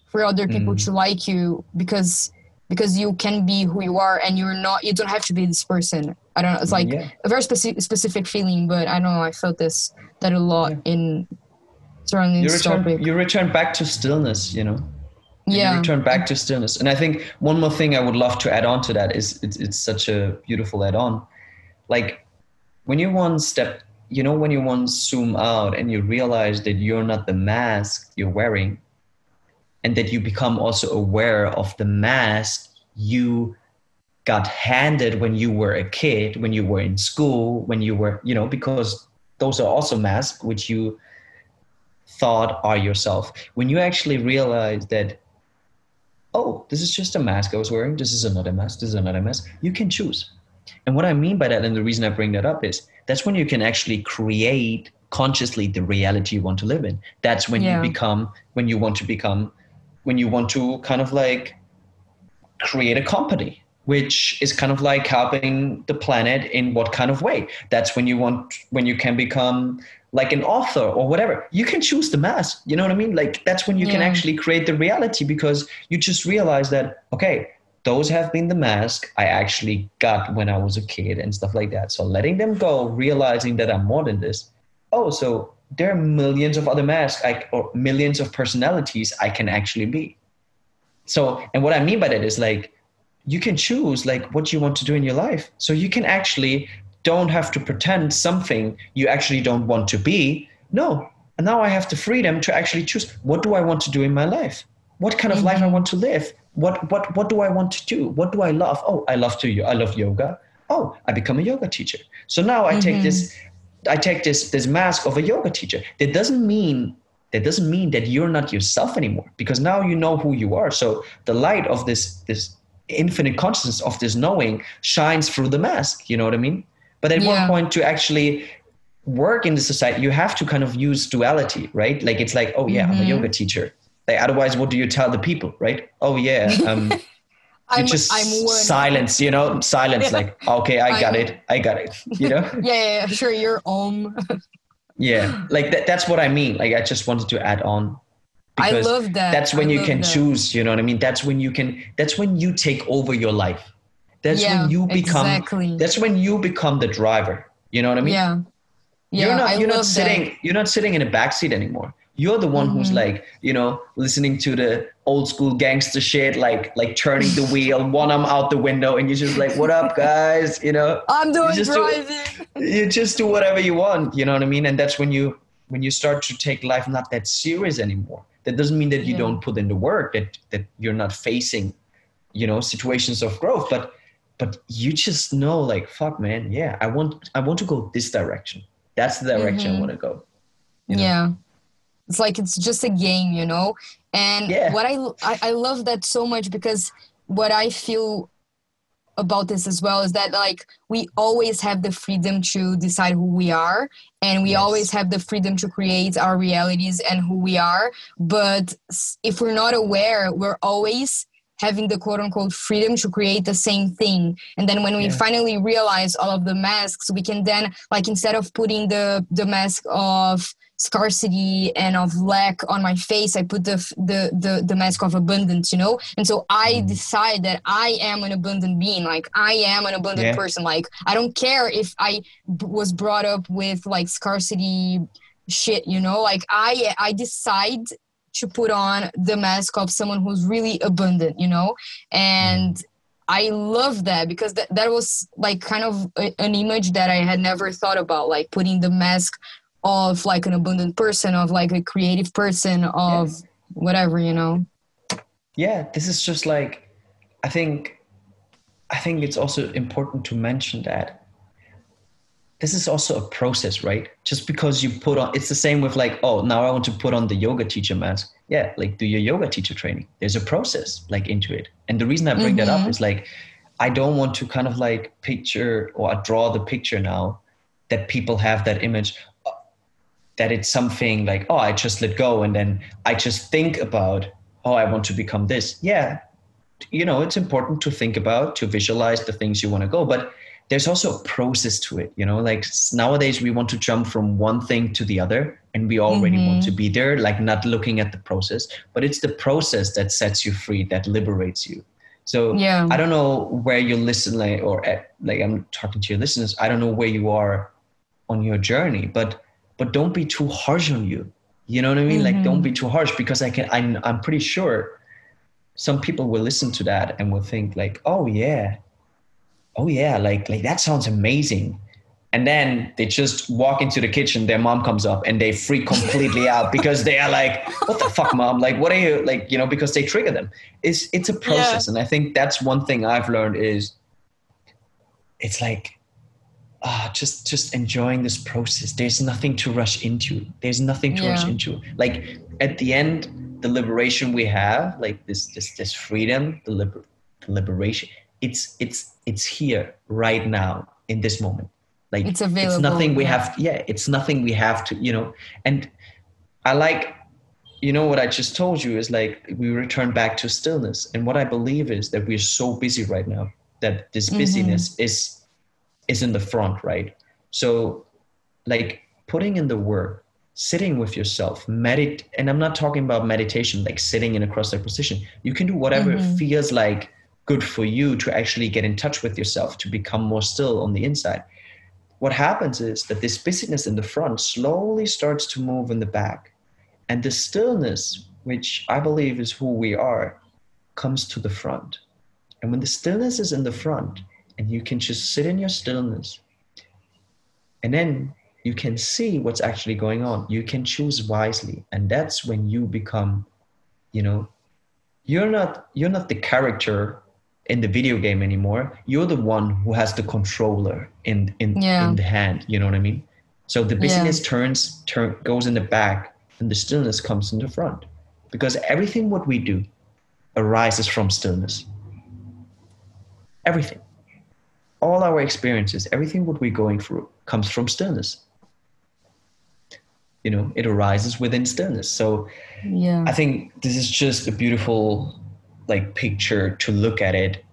for other people mm. to like you because because you can be who you are and you're not you don't have to be this person i don't know it's mm, like yeah. a very specific specific feeling but i don't know i felt this that a lot yeah. in surrounding you this return, topic. You return back to stillness, you know? Yeah. You return back to stillness. And I think one more thing I would love to add on to that is it's, it's such a beautiful add on. Like when you one step, you know, when you one zoom out and you realize that you're not the mask you're wearing, and that you become also aware of the mask you got handed when you were a kid, when you were in school, when you were, you know, because those are also masks which you thought are yourself. When you actually realize that, oh, this is just a mask I was wearing, this is another mask, this is another mask, you can choose. And what I mean by that, and the reason I bring that up is that's when you can actually create consciously the reality you want to live in. That's when yeah. you become, when you want to become, when you want to kind of like create a company which is kind of like helping the planet in what kind of way. That's when you want when you can become like an author or whatever. You can choose the mask you know what i mean? Like that's when you yeah. can actually create the reality because you just realize that okay those have been the mask i actually got when i was a kid and stuff like that. So letting them go realizing that i'm more than this. Oh so there are millions of other masks I, or millions of personalities i can actually be. So and what i mean by that is like you can choose like what you want to do in your life so you can actually don't have to pretend something you actually don't want to be. No. And now I have the freedom to actually choose what do I want to do in my life? What kind of mm-hmm. life I mm-hmm. want to live? What what what do I want to do? What do I love? Oh, I love to I love yoga. Oh, I become a yoga teacher. So now I mm-hmm. take this I take this this mask of a yoga teacher. That doesn't mean that doesn't mean that you're not yourself anymore because now you know who you are. So the light of this this infinite consciousness of this knowing shines through the mask. You know what I mean? But at yeah. one point, to actually work in the society, you have to kind of use duality, right? Like it's like, oh yeah, mm-hmm. I'm a mm-hmm. yoga teacher. Like, otherwise, what do you tell the people, right? Oh yeah, *laughs* um, I'm, just I'm silence, you know, silence. Yeah. Like okay, I got I'm, it, I got it, you know. *laughs* yeah, yeah, yeah, sure, you're om. *laughs* yeah, like that, that's what I mean. Like I just wanted to add on. I love that. That's when I you can that. choose. You know what I mean? That's when you can. That's when you take over your life that's Yeah, when you become exactly. that's when you become the driver you know what i mean yeah yeah you're not I you're not sitting that. you're not sitting in a back seat anymore you're the one who's Mhm. like you know listening to the old school gangster shit like like turning the *laughs* wheel one arm out the window and you're just like what up guys you know *laughs* i'm doing do- driving *laughs* you just do whatever you want you know what i mean and that's when you when you start to take life not that serious anymore that doesn't mean that you Yeah. don't put in the work that that you're not facing you know situations of growth but but you just know like fuck man yeah i want i want to go this direction that's the direction Mhm. i want to go you know? yeah it's like it's just a game you know and Yeah. what I, I i love that so much because what i feel about this as well is that like we always have the freedom to decide who we are and we Yes. always have the freedom to create our realities and who we are but if we're not aware we're always having the quote unquote freedom to create the same thing and then when we Yeah. finally realize all of the masks we can then like instead of putting the the mask of scarcity and of lack on my face i put the the the, the mask of abundance you know? And so i Mm. decide that i am an abundant being like i am an abundant Yeah. person. Like i don't care if i b- was brought up with like scarcity shit you know? Like i i decide to put on the mask of someone who's really abundant you know? And I love that because that, that was like kind of a, an image that I had never thought about, like putting the mask of like an abundant person, of like a creative person, of whatever, you know. yeah this is just like i think i think it's also important to mention that this is also a process right? Just because you put on it's the same with like oh now i want to put on the yoga teacher mask. Yeah like do your yoga teacher training. There's a process like into it. And the reason i bring that up Mhm. is like i don't want to kind of like picture or draw the picture now that people have that image that it's something like oh i just let go and then i just think about oh i want to become this yeah you know it's important to think about to visualize the things you want to go but there's also a process to it you know like nowadays we want to jump from one thing to the other and we already want Mhm. to be there like not looking at the process but it's the process that sets you free that liberates you so Yeah. i don't know where you listen like or at, like i'm talking to your listeners i don't know where you are on your journey but but don't be too harsh on you. You know what i mean? Like don't mm-hmm. be too harsh because i can I'm, I'm pretty sure some people will listen to that and will think like oh yeah. Oh yeah. Like like that sounds amazing. And then they just walk into the kitchen their mom comes up and they freak completely out *laughs* because they are like what the fuck mom? Like what are you like you know because they trigger them. It's it's a process. And i think that's one thing i've learned is it's like ah just just enjoying this process. There's nothing to rush into. There's nothing to rush into. Like at the end the liberation we have like this this this freedom the, liber- the liberation it's it's it's here right now in this moment. Like It's available, It's nothing we yeah. have yeah. it's nothing we have to you know and i like you know what i just told you is like we return back to stillness. And what i believe is that we're so busy right now that this Mhm. busyness is is in the front right? So like putting in the work sitting with yourself medit and i'm not talking about meditation like sitting in a cross-legged position you can do whatever Mhm. feels like good for you to actually get in touch with yourself to become more still on the inside. What happens is that this busyness in the front slowly starts to move in the back. And the stillness which i believe is who we are comes to the front. And when the stillness is in the front and you can just sit in your stillness. And then you can see what's actually going on. You can choose wisely. And that's when you become you know you're not you're not the character in the video game anymore. You're the one who has the controller in in Yeah. in the hand. You know what i mean? So the busyness turns turn goes in the back and the stillness comes in the front. Because everything what we do arises from stillness. Everything all our experiences everything what we're going through comes from stillness. You know it arises within stillness. So Yeah. I think this is just a beautiful like picture to look at it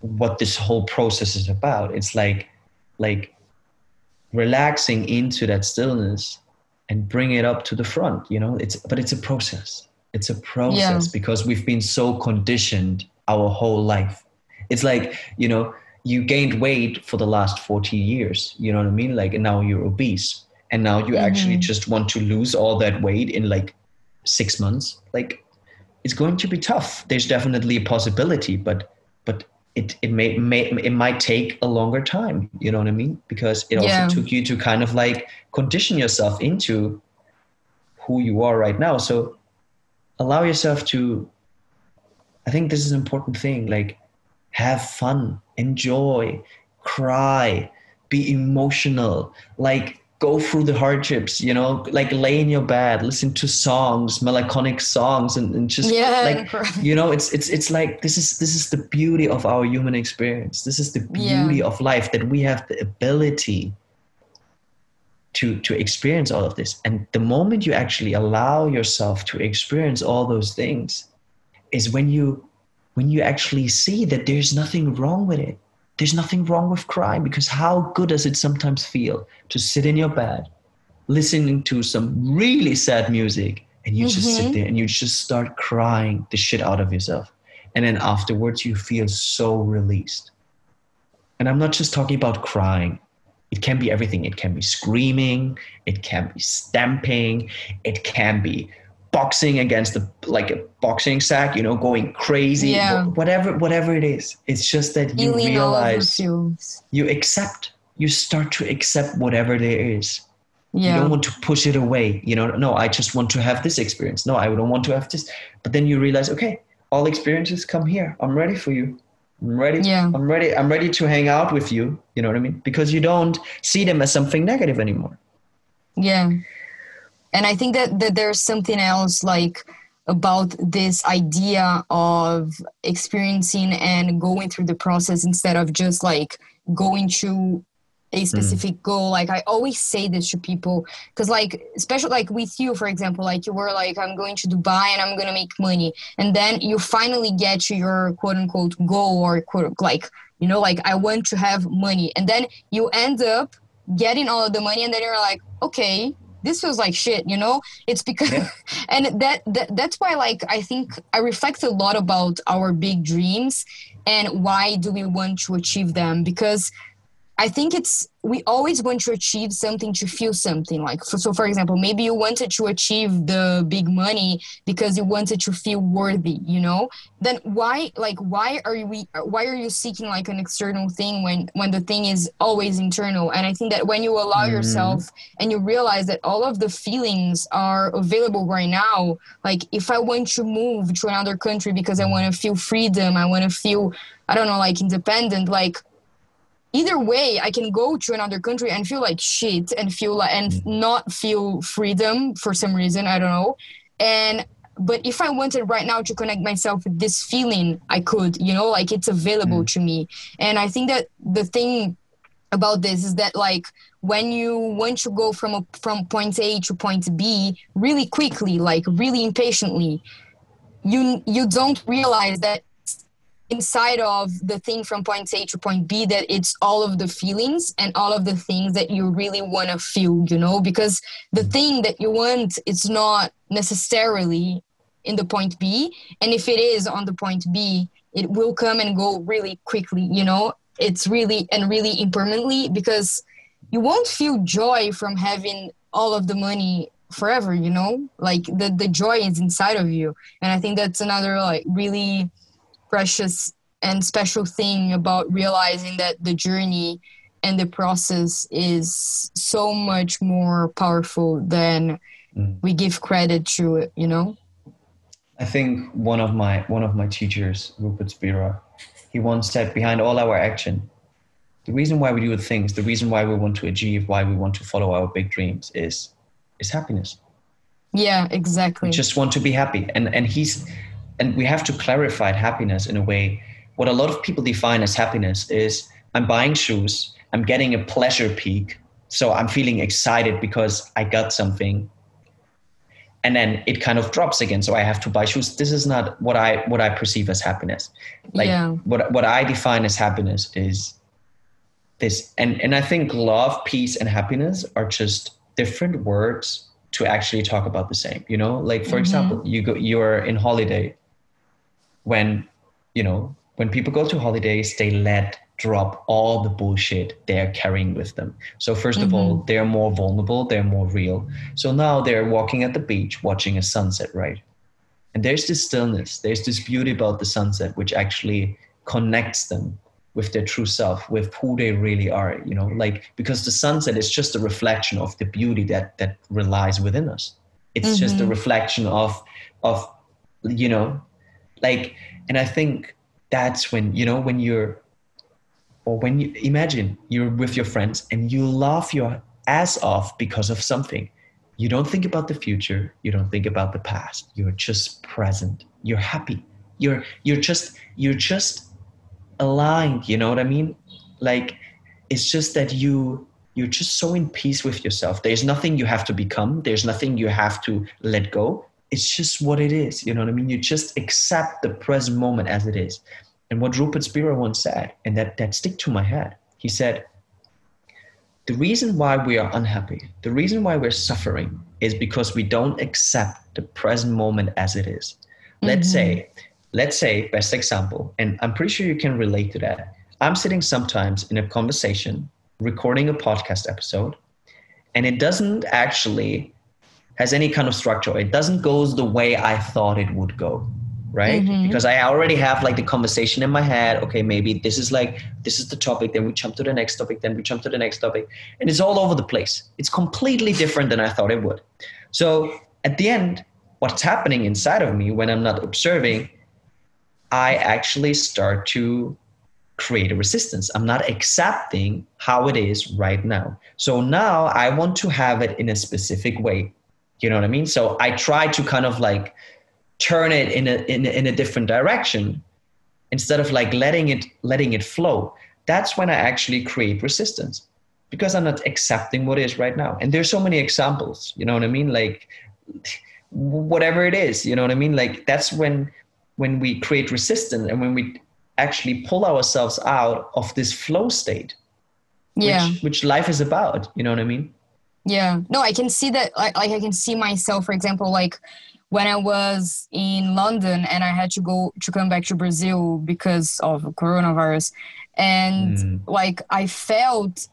what this whole process is about. It's like like relaxing into that stillness and bring it up to the front you know? It's but it's a process. It's a process because we've been so conditioned our whole life. It's like you know you gained weight for the last 40 years you know what i mean? Like and now you're obese. And now you mm-hmm. actually just want to lose all that weight in like six months. Like it's going to be tough. There's definitely a possibility but but it, it may, may it might take a longer time you know what i mean? Because it also yeah. took you to kind of like condition yourself into who you are right now. So allow yourself to i think this is an important thing like have fun. Enjoy. Cry. Be emotional. Like go through the hardships you know? Like lay in your bed. Listen to songs melancholic songs and, and just yeah, like *laughs* you know it's it's it's like this is this is the beauty of our human experience. This is the beauty yeah. of life that we have the ability to to experience all of this. And the moment you actually allow yourself to experience all those things is when you when you actually see that there's nothing wrong with it. There's nothing wrong with crying because how good does it sometimes feel to sit in your bed listening to some really sad music and you mm-hmm. just sit mm-hmm. there and you just start crying the shit out of yourself. And then afterwards you feel so released. And i'm not just talking about crying. It can be everything. It can be screaming. It can be stamping. It can be boxing against the like a boxing sack, you know, going crazy, yeah. whatever, whatever it is. It's just that you realize you accept, you start to accept whatever there is. Yeah. You don't want to push it away. You know, no, I just want to have this experience. No, I don't want to have this. But then you realize, okay, all experiences come here. I'm ready for you. I'm ready. Yeah. I'm ready. I'm ready to hang out with you. You know what I mean? Because you don't see them as something negative anymore. Yeah and i think that, that there's something else like about this idea of experiencing and going through the process instead of just like going to a hmm. specific mm. goal like i always say this to people because like especially like with you for example like you were like i'm going to dubai and i'm gonna make money and then you finally get to your quote unquote goal or quote like you know like i want to have money and then you end up getting all of the money and then you're like okay this feels like shit you know it's because yeah. *laughs* and that, that that's why like i think i reflect a lot about our big dreams and why do we want to achieve them because I think it's we always want to achieve something to feel something like for, so for example maybe you wanted to achieve the big money because you wanted to feel worthy you know? Then why like why are we why are you seeking like an external thing when when the thing is always internal? And i think that when you allow mm-hmm. yourself and you realize that all of the feelings are available right now like if i want to move to another country because i want to feel freedom i want to feel i don't know like independent like either way i can go to another country and feel like shit and feel like and mm-hmm. not feel freedom for some reason i don't know and but if i wanted right now to connect myself with this feeling i could you know like it's available mm. to me and i think that the thing about this is that like when you want to go from a, from point a to point b really quickly like really impatiently you you don't realize that inside of the thing from point A to point B that it's all of the feelings and all of the things that you really want to feel, you know, because the mm. thing that you want it's not necessarily in the point B and if it is on the point B it will come and go really quickly, you know. It's really and really impermanently because you won't feel joy from having all of the money forever, you know? Like the the joy is inside of you. And I think that's another like really precious and special thing about realizing that the journey and the process is so much more powerful than mm. we give credit to it you know? I think one of my one of my teachers rupert spira he once said behind all our action the reason why we do the things the reason why we want to achieve why we want to follow our big dreams is is happiness. Yeah exactly. We just want to be happy. And and he's and we have to clarify happiness in a way. What a lot of people define as happiness is I'm buying shoes, I'm getting a pleasure peak, so I'm feeling excited because I got something. And then it kind of drops again, so I have to buy shoes. This is not what I what I perceive as happiness. Like yeah. what what I define as happiness is this, and and I think love, peace, and happiness are just different words to actually talk about the same. You know, like for mm-hmm. example, you go you're in holiday when you know when people go to holidays, they let drop all the bullshit they're carrying with them. So 1st mm-hmm. of all, mm-hmm. they're more vulnerable, they're more real. So now they're walking at the beach watching a sunset, right? And there's this stillness, there's this beauty about the sunset which actually connects them with their true self, with who they really are, you know, like because the sunset is just a reflection of the beauty that that relies within us. It's mm-hmm. just a mm-hmm. reflection of of you know, like and I think that's when, you know, when you're or when you imagine you're with your friends and you laugh your ass off because of something. You don't think about the future. You don't think about the past. You're just present. You're happy. You're you're just you're just aligned. You know what i mean? Like it's just that you you're just so in peace with yourself. There's nothing you have to become. There's nothing you have to let go it's just what it is you know what i mean you just accept the present moment as it is and what Rupert Spira once said, and that, that stick to my head, he said, the reason why we are unhappy, the reason why we're suffering is because we don't accept the present moment as it is. Let's mm-hmm. say, let's say, best example, and I'm pretty sure you can relate to that. I'm sitting sometimes in a conversation, recording a podcast episode, and it doesn't actually has any kind of structure. It doesn't go the way I thought it would go right? Mm-hmm. because i already have like the conversation in my head. Okay maybe this is like this is the topic then we jump to the next topic then we jump to the next topic. And it's all over the place. It's completely different than i thought it would. So at the end what's happening inside of me when i'm not observing i actually start to create a resistance. I'm not accepting how it is right now. So now i want to have it in a specific way you know what i mean? So i try to kind of like turn it in a, in a, in a different direction instead of like letting it letting it flow. That's when i actually create resistance because i'm not accepting what is right now. And there's so many examples you know what i mean? Like whatever it is you know what i mean? Like that's when when we create resistance and when we actually pull ourselves out of this flow state yeah. which, which life is about you know what i mean yeah no i can see that like, like i can see myself for example like when I was in London and I had to go to come back to Brazil because of coronavirus. And mm. like I felt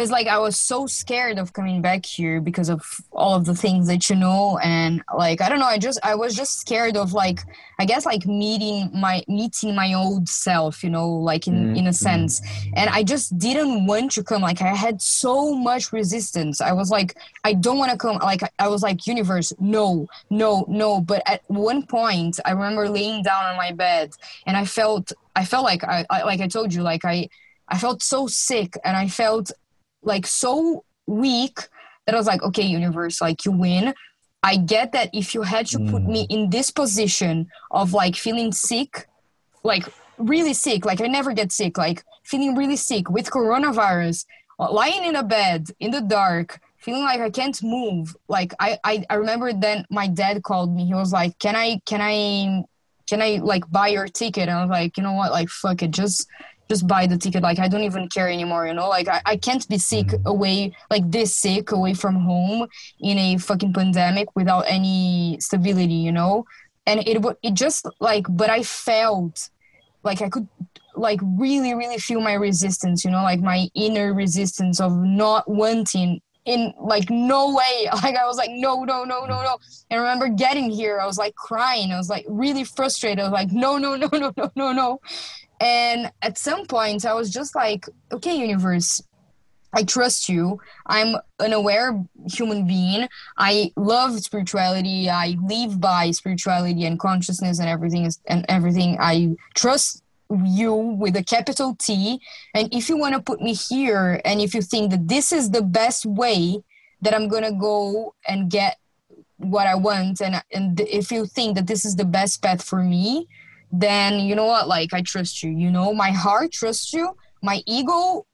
because like I was so scared of coming back here because of all of the things that you know and like I don't know I just I was just scared of like I guess like meeting my meeting my old self you know like in mm-hmm. in a mm-hmm. sense and I just didn't want to come like I had so much resistance I was like I don't want to come like I was like universe no no no but at one point I remember laying down on my bed and I felt I felt like I, I like I told you like I I felt so sick and I felt like so weak that I was like, okay, universe, like you win. I get that if you had to put me mm. in this position of like feeling sick, like really sick, like I never get sick, like feeling really sick with coronavirus, uh, lying in a bed in the dark, feeling like I can't move. Like I, I, I remember then my dad called me. He was like, "Can I, can I, can I like buy your ticket?" And I was like, "You know what? Like fuck it, just just buy the ticket. Like i don't even care anymore you know? Like i, I can't be sick mm-hmm. away like this sick away from home in a fucking pandemic without any stability you know? And it it just like but i felt like i could like really really feel my resistance you know? Like my inner resistance of not wanting in like no way. *laughs* Like i was like no no no no no. And I remember getting here i was like crying. I was like really frustrated. I was like no no no no no no no and at some point, I was just like, okay, universe, I trust you. I'm an aware human being. I love spirituality. I live by spirituality and consciousness and everything is, and everything. I trust you with a capital T. And if you want to put me here and if you think that this is the best way that I'm going to go and get what I want and and if you think that this is the best path for me, then you know what? Like i trust you. You know my heart trusts you. My ego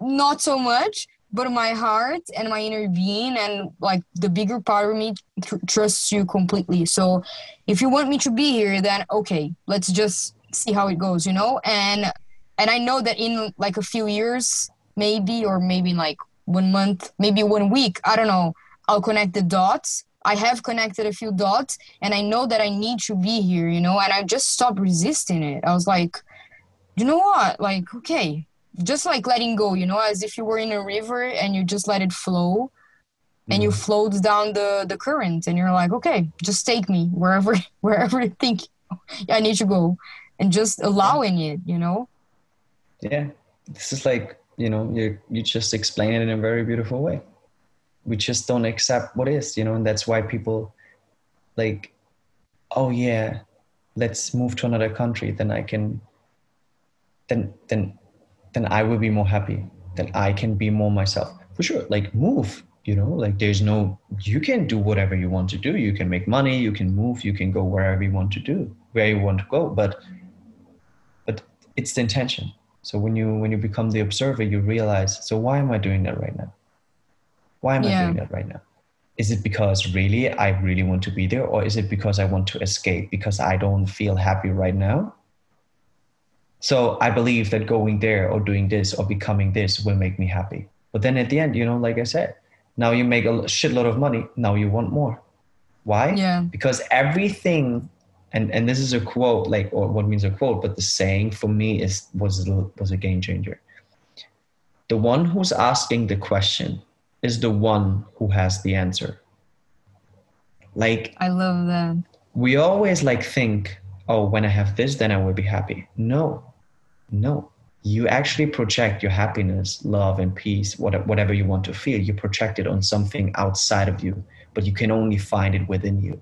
not so much but my heart and my inner being and like the bigger part of me tr- trusts you completely. So if you want me to be here then okay let's just see how it goes you know? And and i know that in like a few years maybe or maybe like one month maybe one week i don't know i'll connect the dots I have connected a few dots and I know that I need to be here, you know, and I just stopped resisting it. I was like, you know what? Like okay. Just like letting go you know as if you were in a river and you just let it flow and you Mm. float down the the current and you're like okay just take me wherever *laughs* wherever you think i need to go and just allowing it you know? Yeah. This is like you know you you just explain it in a very beautiful way we just don't accept what is you know and that's why people like oh yeah let's move to another country. Then i can then then then i will be more happy. Then i can be more myself. For sure like move you know like there's no you can do whatever you want to do. You can make money. You can move. You can go wherever you want to do where you want to go. But but it's the intention. So when you when you become the observer you realize so why am i doing that right now why am i doing that right now? Is it because really i really want to be there or is it because i want to escape because i don't feel happy right now? So i believe that going there or doing this or becoming this will make me happy. But then at the end you know like i said now you make a shitload of money now you want more. Why? Yeah. because everything and and this is a quote like or what means a quote but the saying for me is was was a game changer. The one who's asking the question is the one who has the answer. Like i love that. we always like think oh when i have this then i will be happy. No. No. You actually project your happiness love and peace whatever you want to feel. You project it on something outside of you but you can only find it within you.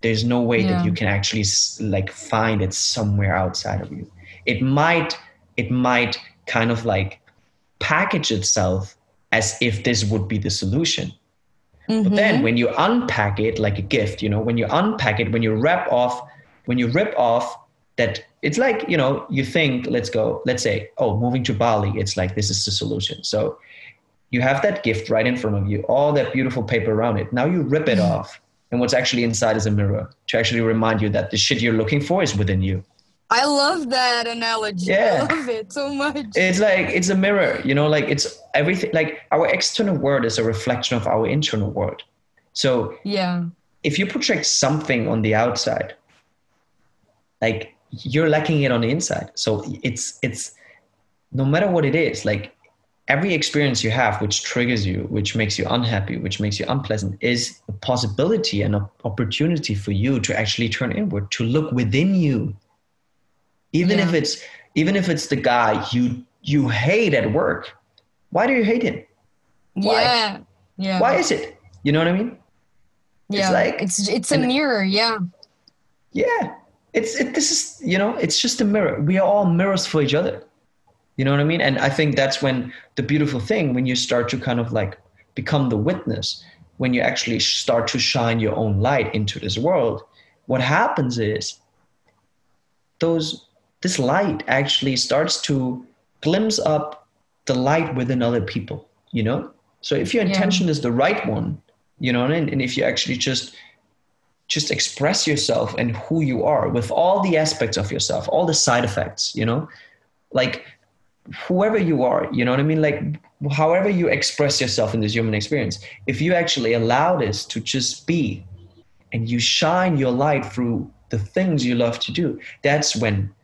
There's no way Yeah. that you can actually like find it somewhere outside of you. It might it might kind of like package itself as if this would be the solution but then Mhm. when you unpack it like a gift, you know, when you unpack it, when you wrap off, when you rip off that it's like, you know, you think, let's go, let's say, oh, moving to Bali, it's like this is the solution. So you have that gift right in front of you, all that beautiful paper around it. Now you rip it off. And what's actually inside is a mirror to actually remind you that the shit you're looking for is within you. I love that analogy. Yeah. i love it so much. It's like it's a mirror, you know, like it's everything like our external world is a reflection of our internal world. So yeah. if you project something on the outside like you're lacking it on the inside. So it's it's no matter what it is like every experience you have which triggers you which makes you unhappy which makes you unpleasant is a possibility and an opportunity for you to actually turn inward to look within you even if it's even if it's the guy you you hate at work why do you hate him Why? yeah yeah why is it you know what i mean yeah like- it's it's a mirror yeah Yeah, it's it, this is you know it's just a mirror. We are all mirrors for each other. You know what I mean? And I think that's when the beautiful thing when you start to kind of like become the witness, when you actually start to shine your own light into this world, what happens is those this light actually starts to glimpse up the light within other people. You know, so if your Yeah. intention is the right one, you know, and, and if you actually just just express yourself and who you are with all the aspects of yourself, all the side effects, you know, like whoever you are, you know what I mean? Like however you express yourself in this human experience, if you actually allow this to just be and you shine your light through the things you love to do, that's when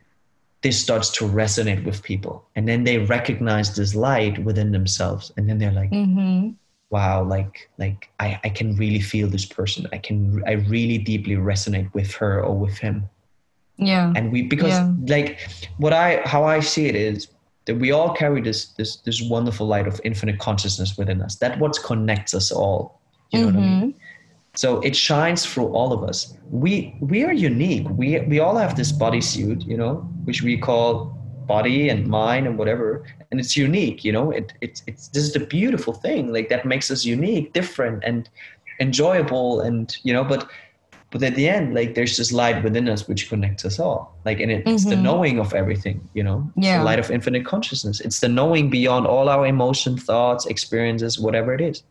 this starts to resonate with people. And then they recognize this light within themselves. And then they're like, mm-hmm. wow like like I, I can really feel this person i can i really deeply resonate with her or with him yeah and we because Yeah. like what i how i see it is that we all carry this this this wonderful light of infinite consciousness within us that what connects us all you know what i mean so it shines through all of us. We we are unique. We we all have this bodysuit you know which we call body and mind and whatever. And it's unique you know it, it's it's this is the beautiful thing like that makes us unique different and enjoyable and you know but but at the end like there's this light within us which connects us all. Like and it's the Mhm. knowing of everything you know? Yeah. the light of infinite consciousness. It's the knowing beyond all our emotion thoughts experiences whatever it is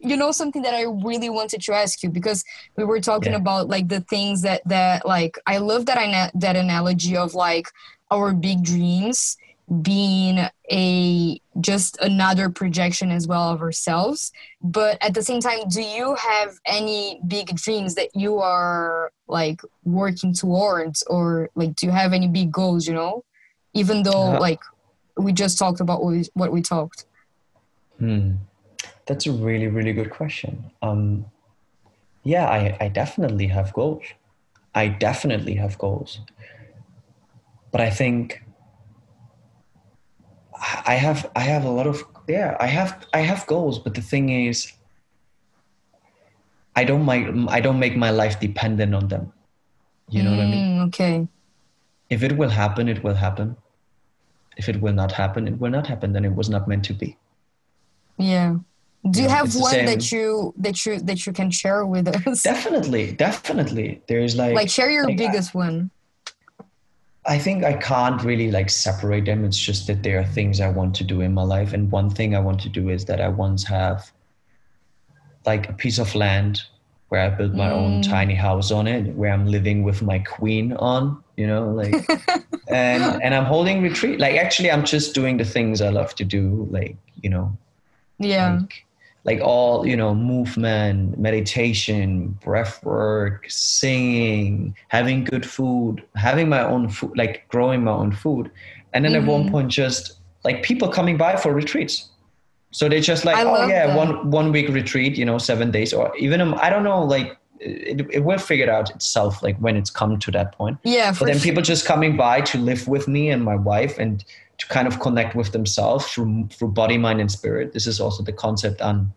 you know something that i really wanted to ask you because we were talking Yeah. about like the things that that like i love that I that analogy of like our big dreams being a just another projection as well of ourselves. But at the same time do you have any big dreams that you are like working towards? Or like do you have any big goals you know? Even though uh, like we just talked about what we, what we talked. Hmm. That's a really really good question. Um, yeah I, I definitely have goals. I definitely have goals. But i think i have i have a lot of yeah i have i have goals but the thing is i don't make i don't make my life dependent on them. You know mm, what i mean? Mm, okay. If it will happen it will happen. If it will not happen it will not happen. Then it was not meant to be. Yeah do you, have one that you that you that you can share with us? Definitely definitely. There's like like share your like biggest I, one. I think i can't really like separate them. It's just that there are things i want to do in my life. And one thing i want to do is that i once have like a piece of land where I built my mm. own tiny house on it, where I'm living with my queen on, you know, like, *laughs* and and I'm holding retreat. Like, actually, I'm just doing the things I love to do, like, you know, yeah, like, like all you know, movement, meditation, breath work, singing, having good food, having my own food, like growing my own food, and then mm-hmm. at one mm-hmm. point, just like people coming by for retreats so they just like, I oh yeah, that. one one week retreat, you know, seven days, or even um, I don't know, like it, it will figure out itself, like when it's come to that point. Yeah. But then sure. people just coming by to live with me and my wife, and to kind of connect with themselves through through body, mind, and spirit. This is also the concept I'm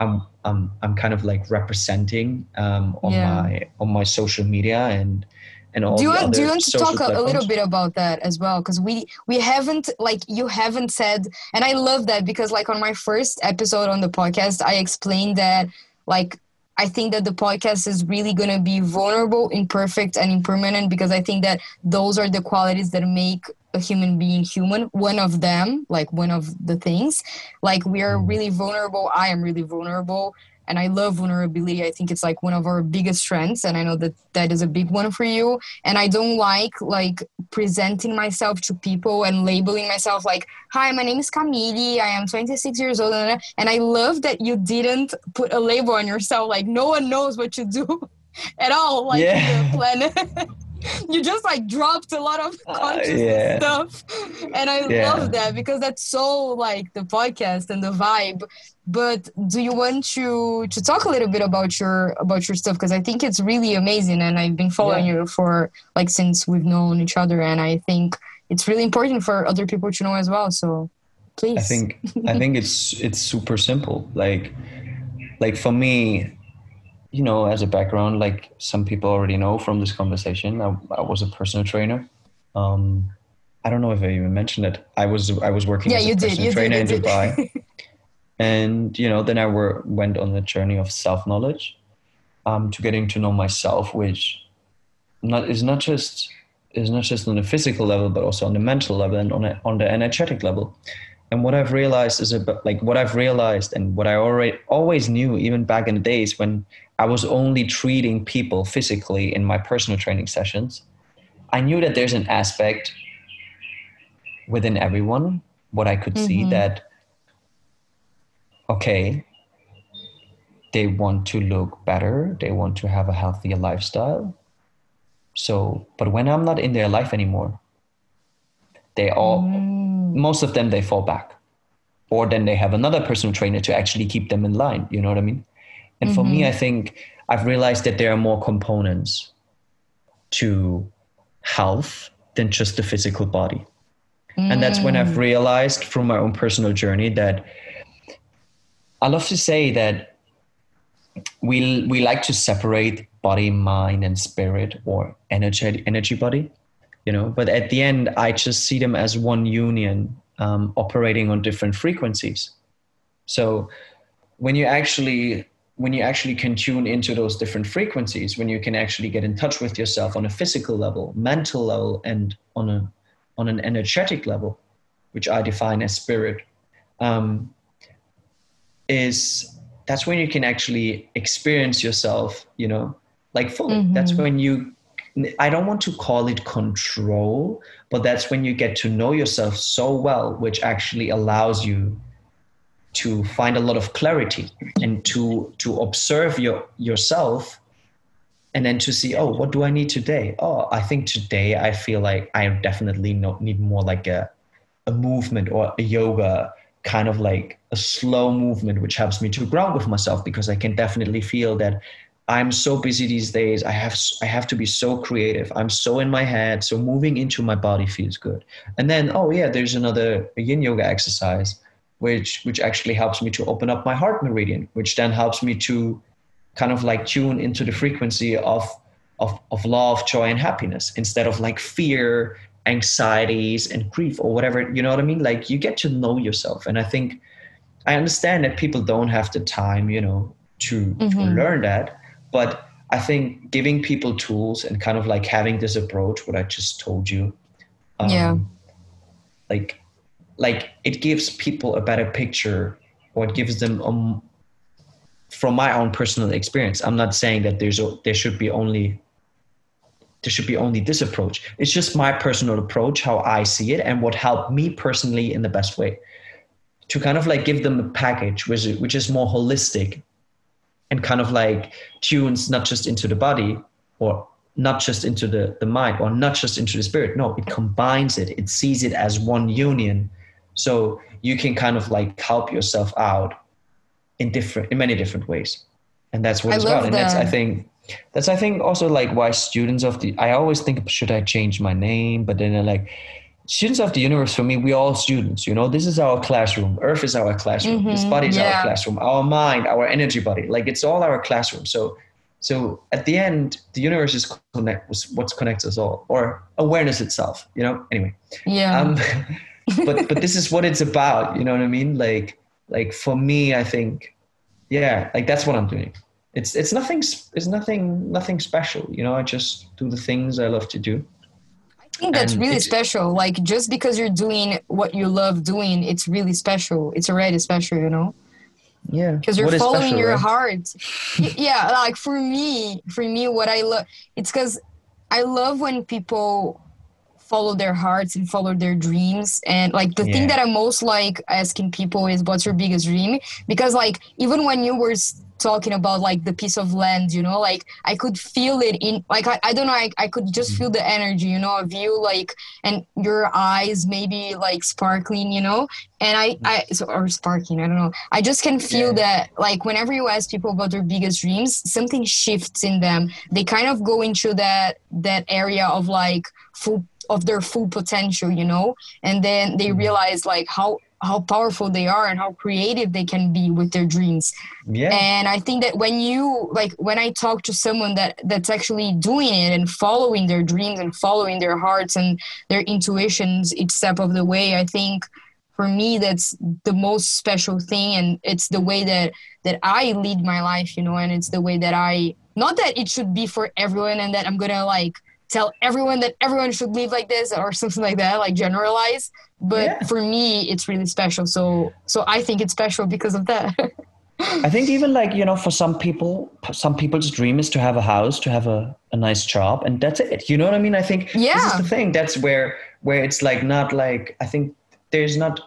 I'm I'm I'm kind of like representing um, on yeah. my on my social media and and all do you, want, do you want to talk a, a, little bit about that as well because we we haven't like you haven't said and i love that because like on my first episode on the podcast i explained that like I think that the podcast is really going to be vulnerable, imperfect, and impermanent because I think that those are the qualities that make a human being human. One of them, like one of the things, like we are mm. really vulnerable. I am really vulnerable and i love vulnerability i think it's like one of our biggest strengths and i know that that is a big one for you and i don't like like presenting myself to people and labeling myself like hi my name is camille i am 26 years old and i love that you didn't put a label on yourself like no one knows what you do *laughs* at all like yeah. the planet *laughs* *laughs* you just like dropped a lot of uh, conscious uh, yeah. stuff. And i yeah. love that because that's so like the podcast and the vibe. But do you want to to talk a little bit about your about your stuff? Because i think it's really amazing and i've been following yeah. you for like since we've known each other. And i think it's really important for other people to know as well. So please. I think i think it's it's super simple. Like like for me you know, as a background, like some people already know from this conversation, I, I was a personal trainer. Um, I don't know if I even mentioned it. I was I was working yeah, as a personal did, trainer did, in Dubai, *laughs* and you know, then I were, went on the journey of self knowledge, um, to getting to know myself, which not is not just is not just on the physical level, but also on the mental level and on a, on the energetic level. And what I've realized is about like what I've realized and what I already always knew, even back in the days when I was only treating people physically in my personal training sessions. I knew that there's an aspect within everyone, what I could mm-hmm. see that, okay, they want to look better, they want to have a healthier lifestyle. So, but when I'm not in their life anymore, they all, mm. most of them, they fall back. Or then they have another personal trainer to actually keep them in line. You know what I mean? And mm-hmm. for me, mm-hmm. I think I've realized that there are more components to health than just the physical body. Mm. And that's when I've mm. realized from my own personal journey that I love to say that we we like to separate body, mind, and spirit or energy energy body, you know. But at the end, I just see them as one union um, operating on different frequencies. So when you actually when you actually can tune into those different frequencies, when you can actually get in touch with yourself on a physical level, mental level, and on a on an energetic level, which I define as spirit, um, is that's when you can actually experience yourself, you know, like fully. Mm-hmm. That's when you I don't want to call it control, but that's when you get to know yourself so well, which actually allows you to find a lot of clarity and to to observe your yourself and then to see oh what do i need today? Oh i think today i feel like i definitely need more like a, a movement or a yoga kind of like a slow movement which helps me to ground with myself because i can definitely feel that i'm so busy these days. I have i have to be so creative. I'm so in my head. So moving into my body feels good. And then oh yeah there's another yin yoga exercise which which actually helps me to open up my heart meridian which then helps me to kind of like tune into the frequency of of, of love, joy, and happiness instead of like fear, anxieties, and grief or whatever. You know what I mean? Like you get to know yourself. And I think I understand that people don't have the time, you know, to, mm-hmm. to learn that. But I think giving people tools and kind of like having this approach, what I just told you, um, yeah, like, like it gives people a better picture, or it gives them a, from my own personal experience i'm not saying that there's a, there should be only there should be only this approach. It's just my personal approach how i see it and what helped me personally in the best way. To kind of like give them a package which is, which is more holistic and kind of like tunes not just into the body or not just into the, the mind or not just into the spirit. No it combines it. It sees it as one union so you can kind of like help yourself out in different in many different ways. And that's what I it's about. And that's i think that's i think also like why students of the i always think should i change my name? But then like students of the universe for me we all students you know? This is our classroom. Earth is our classroom. Mm-hmm, this body is yeah. our classroom. Our mind our energy body. Like it's all our classroom. So so at the end the universe is connect what connects us all or awareness itself you know? Anyway. Yeah. Um, *laughs* but but this is what it's about you know what i mean? Like like for me i think yeah like that's what i'm doing. It's it's nothing it's nothing nothing special you know? I just do the things i love to do. I think that's and really special. Like just because you're doing what you love doing it's really special. It's already special you know? Yeah. Because you're following special, your right? heart. Yeah like for me for me what i love it's because i love when people follow their hearts and follow their dreams and like the yeah. thing that i most like asking people is what's your biggest dream because like even when you were talking about like the piece of land you know like i could feel it in like i, I don't know I, I could just mm-hmm. feel the energy you know of you like and your eyes maybe like sparkling you know and i i so, or sparking i don't know i just can feel yeah. that like whenever you ask people about their biggest dreams something shifts in them they kind of go into that that area of like full of their full potential you know? And then they mm-hmm. realize like how how powerful they are and how creative they can be with their dreams. Yeah. And i think that when you like when i talk to someone that that's actually doing it and following their dreams and following their hearts and their intuitions each step of the way i think for me that's the most special thing. And it's the way that that i lead my life you know? And it's the way that i not that it should be for everyone and that i'm gonna like tell everyone that everyone should live like this or something like that like generalize but yeah. for me it's really special so so i think it's special because of that *laughs* i think even like you know for some people some people's dream is to have a house to have a, a nice job and that's it you know what i mean i think yeah. this is the thing that's where where it's like not like i think there's not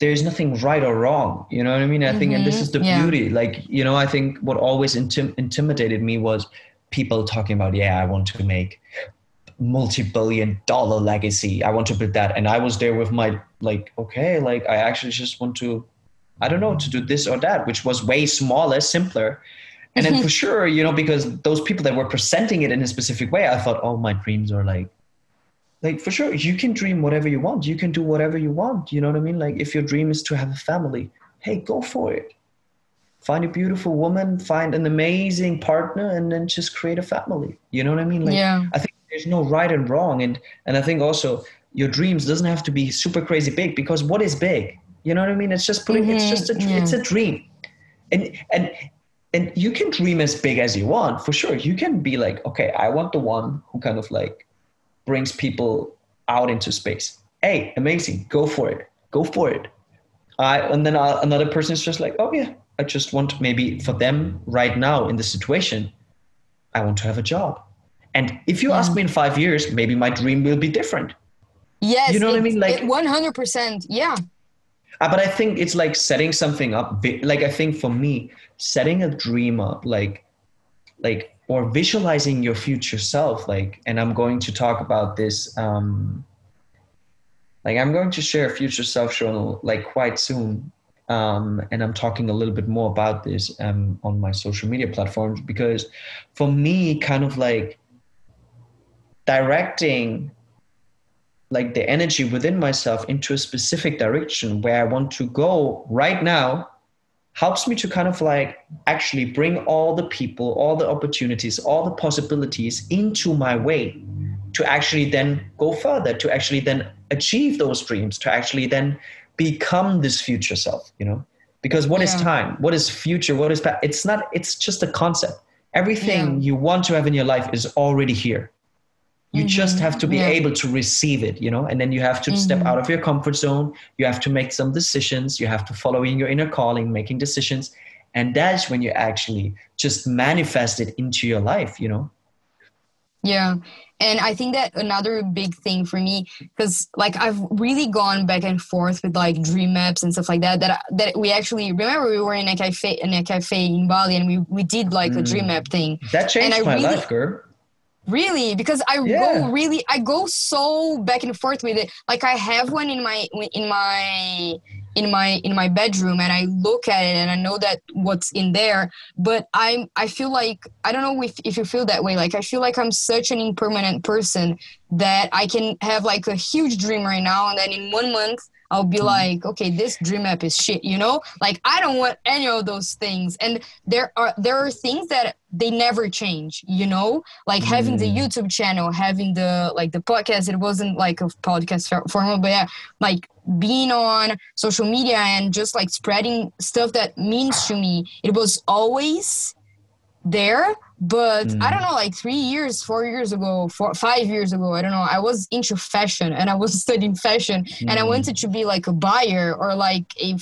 there's nothing right or wrong you know what i mean i think mm-hmm. and this mm-hmm. is the yeah. beauty like you know i think what always intim- intimidated me was people talking about, yeah, I want to make multi-billion dollar legacy. I want to build that. And I was there with my like, okay, like I actually just want to, I don't know, to do this or that, which was way smaller, simpler. And then mm-hmm. for sure, you know, because those people that were presenting it in a specific way, I thought, oh, my dreams are like, like for sure, you can dream whatever you want. You can do whatever you want. You know what I mean? Like if your dream is to have a family, hey, go for it find a beautiful woman, find an amazing partner, and then just create a family. You know what I mean? Like, yeah. I think there's no right and wrong, and and I think also your dreams doesn't have to be super crazy big because what is big? You know what I mean? It's just putting. Mm-hmm. It's just a. Yeah. It's a dream, and and and you can dream as big as you want for sure. You can be like, okay, I want the one who kind of like brings people out into space. Hey, amazing! Go for it. Go for it. I and then I, another person is just like, oh yeah, I just want maybe for them right now in the situation, I want to have a job. And if you yeah. ask me in five years, maybe my dream will be different. Yes. You know what I mean? Like 100%. Yeah. Uh, but I think it's like setting something up. Like I think for me, setting a dream up, like, like or visualizing your future self like and i'm going to talk about this um like i'm going to share a future self journal like quite soon um, and i'm talking a little bit more about this um, on my social media platforms because for me kind of like directing like the energy within myself into a specific direction where i want to go right now helps me to kind of like actually bring all the people, all the opportunities, all the possibilities into my way to actually then go further, to actually then achieve those dreams, to actually then become this future self, you know? Because what yeah. is time? What is future? What is past? It's not, it's just a concept. Everything yeah. you want to have in your life is already here you mm-hmm. just have to be yeah. able to receive it you know and then you have to mm-hmm. step out of your comfort zone you have to make some decisions you have to follow in your inner calling making decisions and that's when you actually just manifest it into your life you know yeah and i think that another big thing for me because like i've really gone back and forth with like dream maps and stuff like that that that we actually remember we were in a cafe in a cafe in bali and we we did like mm. a dream mm. map thing that changed my really, life girl really because i yeah. go really i go so back and forth with it like i have one in my in my in my in my bedroom and i look at it and i know that what's in there but i'm i feel like i don't know if, if you feel that way like i feel like i'm such an impermanent person that i can have like a huge dream right now and then in one month I'll be mm-hmm. like, okay, this dream map is shit, you know? Like I don't want any of those things. And there are there are things that they never change, you know? Like having the mm. YouTube channel, having the like the podcast, it wasn't like a podcast format, but yeah, like being on social media and just like spreading stuff that means to me, it was always there but mm. i don't know like three years four years ago four five years ago i don't know i was into fashion and i was *laughs* studying fashion mm. and i mm. wanted to be like a buyer or like a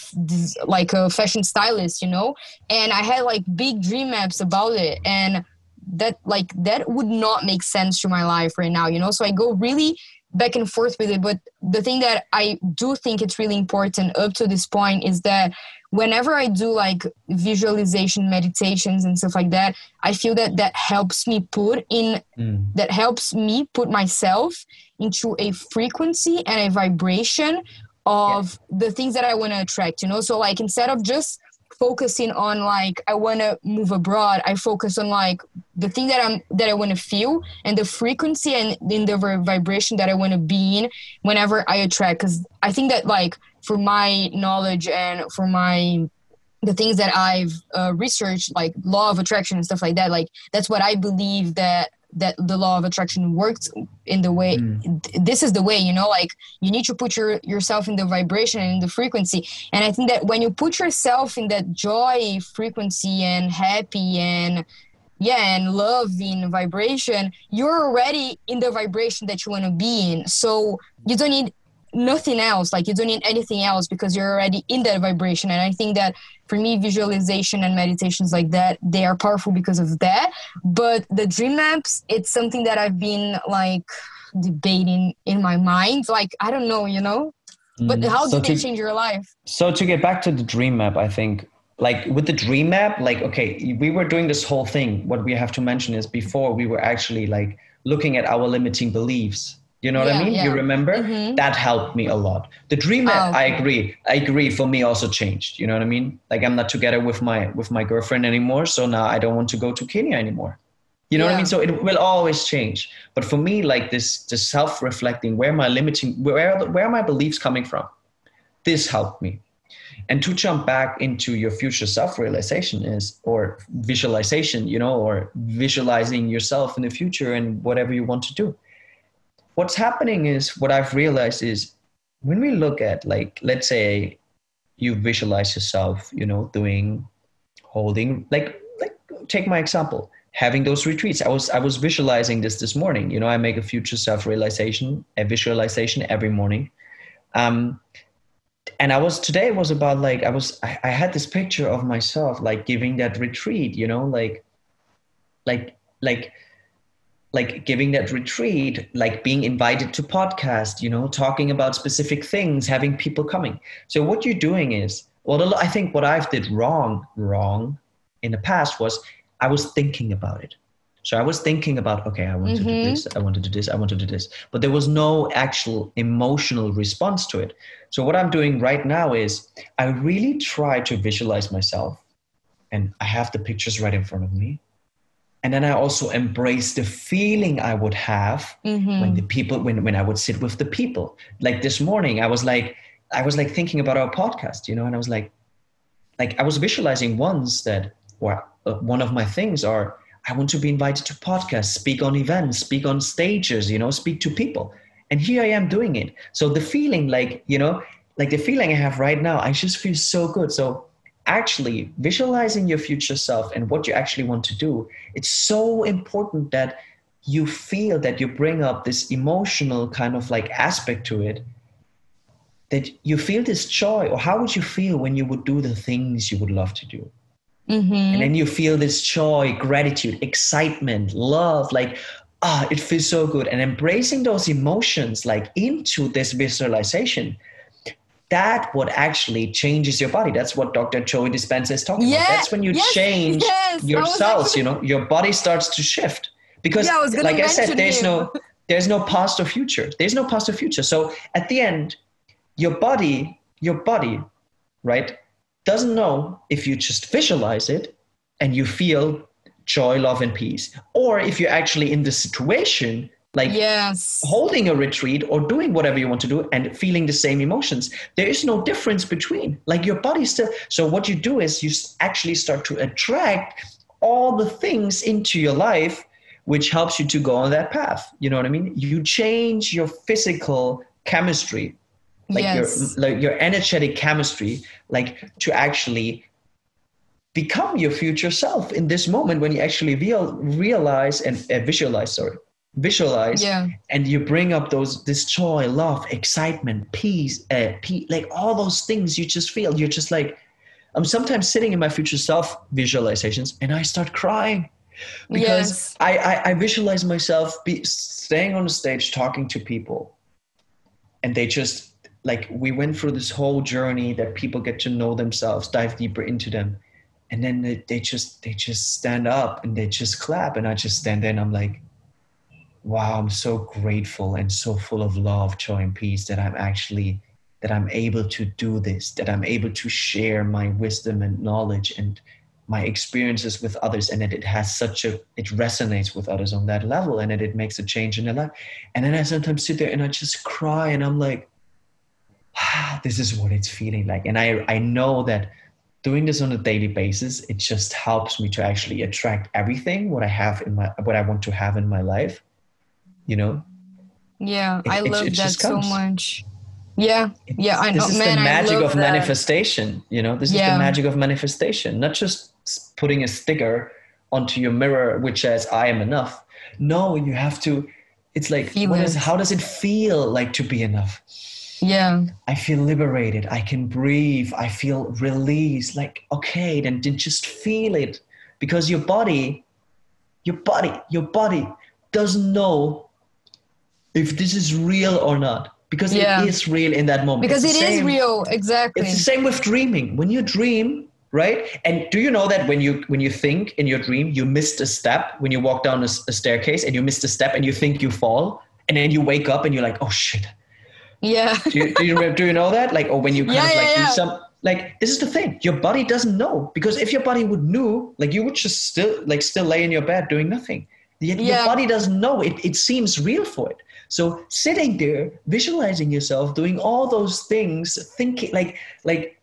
like a fashion stylist you know and i had like big dream maps about it and that like that would not make sense to my life right now you know so i go really back and forth with it but the thing that i do think it's really important up to this point is that whenever I do like visualization meditations and stuff like that, I feel that that helps me put in mm. that helps me put myself into a frequency and a vibration of yeah. the things that I want to attract, you know? So like instead of just focusing on like I want to move abroad, I focus on like the thing that I'm that I want to feel and the frequency and in the vibration that I want to be in whenever I attract cuz I think that like for my knowledge and for my the things that I've uh, researched, like law of attraction and stuff like that, like that's what I believe that that the law of attraction works in the way mm. this is the way you know like you need to put your yourself in the vibration and in the frequency and i think that when you put yourself in that joy frequency and happy and yeah and love in vibration you're already in the vibration that you want to be in so you don't need nothing else like you don't need anything else because you're already in that vibration. And i think that for me visualization and meditations like that they are powerful because of that. But the dream maps it's something that i've been like debating in my mind. Like i don't know you know? But mm. how so did it change your life? So to get back to the dream map i think like with the dream map like okay we were doing this whole thing. What we have to mention is before we were actually like looking at our limiting beliefs you know what yeah, I mean? Yeah. You remember? Mm-hmm. That helped me a lot. The dream, oh, okay. I agree. I agree. For me, also changed. You know what I mean? Like I'm not together with my with my girlfriend anymore, so now I don't want to go to Kenya anymore. You know yeah. what I mean? So it will always change. But for me, like this, this self-reflecting, where my limiting, where where are my beliefs coming from? This helped me. And to jump back into your future self-realization is, or visualization, you know, or visualizing yourself in the future and whatever you want to do what's happening is what I've realized is when we look at like let's say you visualize yourself, you know, doing holding like like take my example having those retreats. I was i was visualizing this this morning. You know i make a future self realization a visualization every morning. Um and i was today was about like i was I, I had this picture of myself like giving that retreat you know like like like like giving that retreat, like being invited to podcast, you know, talking about specific things, having people coming. So what you're doing is, well, I think what I've did wrong, wrong in the past was I was thinking about it. So I was thinking about, okay, I want to do Mhm. this, I want to do this, I want to do this. But there was no actual emotional response to it. So what I'm doing right now is I really try to visualize myself and I have the pictures right in front of me. And then I also embrace the feeling I would have Mhm. when the people when when I would sit with the people. Like this morning, I was like I was like thinking about our podcast, you know, and I was like like I was visualizing once that or uh, one of my things are I want to be invited to podcasts, speak on events, speak on stages, you know, speak to people. And here I am doing it. So the feeling like, you know, like the feeling I have right now, I just feel so good. So actually visualizing your future self and what you actually want to do, it's so important that you feel that you bring up this emotional kind of like aspect to it that you feel this joy or how would you feel when you would do the things you would love to do Mhm. and then you feel this joy gratitude excitement love like ah it feels so good and embracing those emotions like into this visualization that what actually changes your body. That's what dr joe dispenza is talking Yeah, about. That's when you yes, change yes, your cells actually- you know your body starts to shift. Because Yeah, I like i said there's you. no there's no past or future. There's no past or future. So at the end your body your body right doesn't know if you just visualize it and you feel joy love and peace. Or if you're actually in the situation like yes. holding a retreat or doing whatever you want to do and feeling the same emotions. There is no difference between. Like your body still so what you do is you actually start to attract all the things into your life which helps you to go on that path. You know what i mean? You change your physical chemistry. Like yes. your like your energetic chemistry like to actually become your future self in this moment when you actually real, realize and uh, visualize sorry visualize yeah. and you bring up those this joy love excitement peace uh, pe- like all those things you just feel you're just like i'm sometimes sitting in my future self visualizations and i start crying because Yes. I, I i visualize myself be staying on the stage talking to people and they just like we went through this whole journey that people get to know themselves dive deeper into them and then they, they just they just stand up and they just clap and i just stand there and i'm like wow i'm so grateful and so full of love joy and peace that i'm actually that i'm able to do this that i'm able to share my wisdom and knowledge and my experiences with others and that it has such a it resonates with others on that level and that it makes a change in their life. And then i sometimes sit there and i just cry and i'm like ah, *sighs* this is what it's feeling like. And i i know that doing this on a daily basis it just helps me to actually attract everything what i have in my what i want to have in my life you know Yeah. It- I it- love it that so much. Yeah. Yeah. I know. this is Man, the magic of that. manifestation you know this is the magic of manifestation not just putting a sticker onto your mirror which says i am enough no you have to it's like Feel what is it. how does it feel like to be enough Yeah. i feel liberated i can breathe i feel released like okay then, then just feel it because your body your body your body doesn't know if this is real or not because Yeah. it is real in that moment Because It's it the is real. Exactly. it's the same with dreaming. When you dream, right? And do you know that when you when you think in your dream, you missed a step when you walk down a staircase and you missed a step and you think you fall, and then you wake up and you're like, oh shit. yeah. Do you, do you? Do you know that? Like, or when you *laughs* kind Yeah, of like yeah, do some like this is the thing. Your body doesn't know because if your body would know, like you would just still like still lay in your bed doing nothing. Yet Yeah. your body doesn't know. It it seems real for it. So sitting there, visualizing yourself doing all those things, thinking like like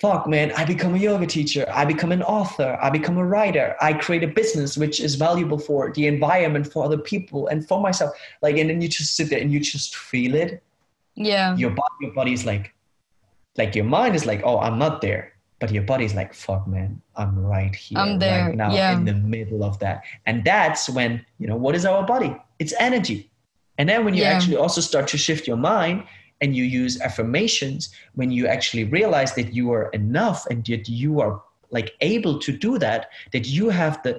fuck man i become a yoga teacher i become an author i become a writer i create a business which is valuable for the environment for other people and for myself. Like and then you just sit there and you just feel it. Yeah. your body your body's like like your mind is like oh i'm not there. But your body's like fuck man i'm right here I'm there, right now yeah. in the middle of that. And that's when you know what is our body? It's energy and then when you Yeah. actually also start to shift your mind and you use affirmations when you actually realize that you are enough and that you are like able to do that that you have the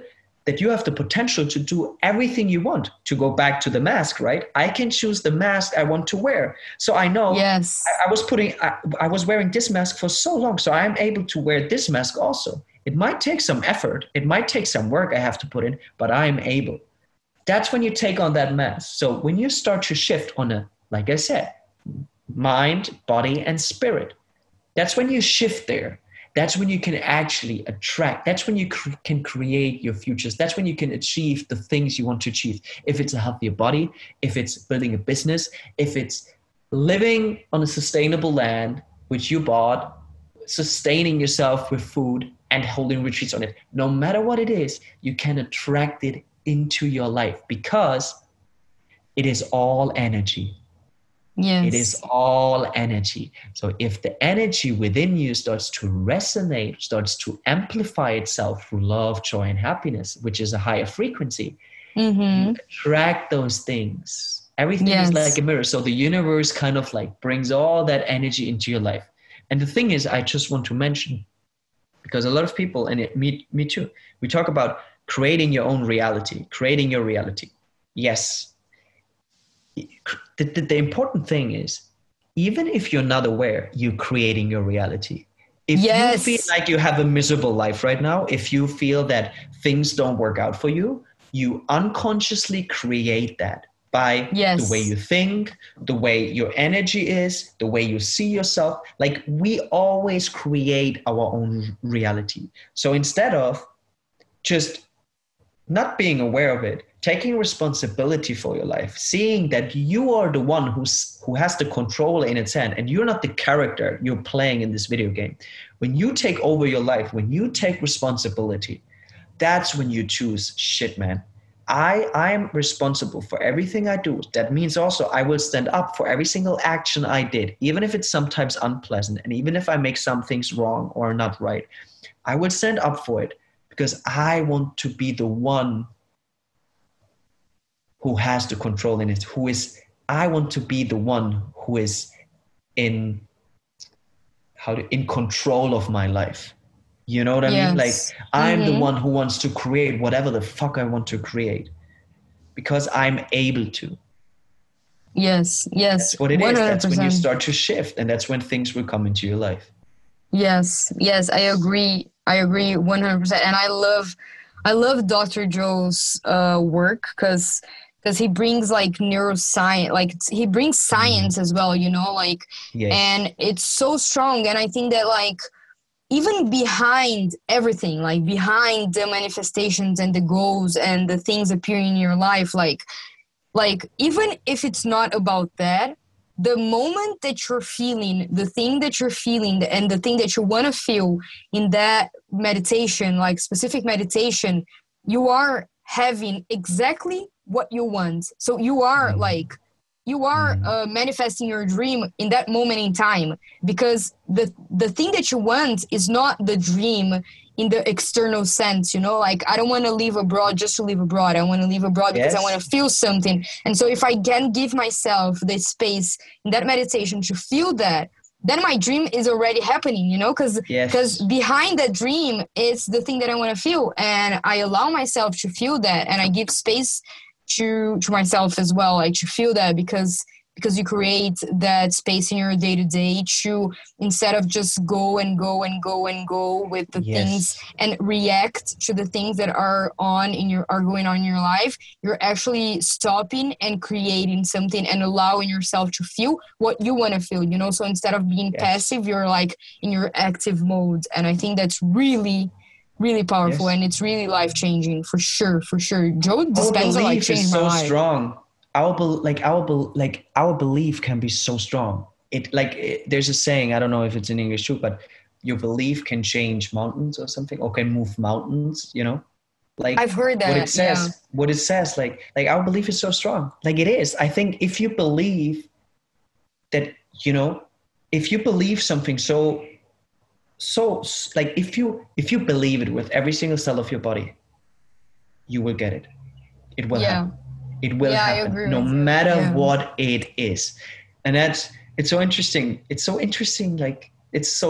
that you have the potential to do everything you want to go back to the mask right i can choose the mask i want to wear so i know Yes. I, I was putting I, I was wearing this mask for so long so i'm able to wear this mask also It might take some effort, it might take some work I have to put in, but I'm able. That's when you take on that mask. So when you start to shift on a, like I said, mind, body, and spirit, that's when you shift there. That's when you can actually attract. That's when you cr- can create your futures. That's when you can achieve the things you want to achieve. If it's a healthier body, if it's building a business, if it's living on a sustainable land which you bought, sustaining yourself with food and holding retreats on it, no matter what it is, you can attract it into your life because it is all energy. Yes. It is all energy. So if the energy within you starts to resonate, starts to amplify itself through love, joy, and happiness, which is a higher frequency, mm-hmm. you attract those things. Everything Yes. is like a mirror. So the universe kind of like brings all that energy into your life. And the thing is, I just want to mention, because a lot of people, and it, me, me too, we talk about creating your own reality, creating your reality. Yes, the, the, the important thing is even if you're not aware you're creating your reality if Yes. you feel like you have a miserable life right now if you feel that things don't work out for you you unconsciously create that by Yes. the way you think the way your energy is the way you see yourself like we always create our own reality so instead of just not being aware of it, taking responsibility for your life, seeing that you are the one who's who has the control in its hand, and you're not the character you're playing in this video game. When you take over your life, when you take responsibility, that's when you choose shit, man. I I'm responsible for everything I do. That means also I will stand up for every single action I did, even if it's sometimes unpleasant, and even if I make some things wrong or not right. I will stand up for it because I want to be the one who has the control in it, who is, I want to be the one who is in, how to, in control of my life. You know what I mean? Like, I'm the Mhm. one who wants to create whatever the fuck I want to create because I'm able to. Yes, yes. That's what it is. That's when you start to shift, and that's when things will come into your life. Yes, yes, I agree. I agree 100%. And I love I love Dr. Joe's uh, work cuz cuz he brings like neuroscience, like he brings science as well, you know, like Yes. and it's so strong and I think that like even behind everything, like behind the manifestations and the goals and the things appearing in your life like like even if it's not about that the moment that you're feeling the thing that you're feeling and the thing that you want to feel in that meditation like specific meditation you are having exactly what you want so you are Mhm. like you are Mhm. uh, manifesting your dream in that moment in time because the the thing that you want is not the dream in the external sense you know like i don't want to live abroad just to live abroad. I want to live abroad because i want to feel something. And so if i can give myself the space in that meditation to feel that then my dream is already happening you know because yes. because behind that dream is the thing that i want to feel. And i allow myself to feel that and i give space to to myself as well like to feel that because because you create that space in your day to day to instead of just go and go and go and go with the things and react to the things that are on in your are going on in your life you're actually stopping and creating something and allowing yourself to feel what you want to feel you know? So instead of being Yes. passive you're like in your active mode and i think that's really really powerful Yes. and it's really life changing for sure for sure. Joe dispenza oh, like belief changed is my so life. strong our bel like our bel like our belief can be so strong. It like it, there's a saying i don't know if it's in english too but your belief can change mountains or something or can move mountains you know? Like i've heard that what it says yeah. what it says like like our belief is so strong. Like it is. I think if you believe that you know if you believe something so so like if you if you believe it with every single cell of your body you will get it. It will Yeah. happen it will Yeah, happen no matter Yeah. what it is and that's it's so interesting it's so interesting like it's so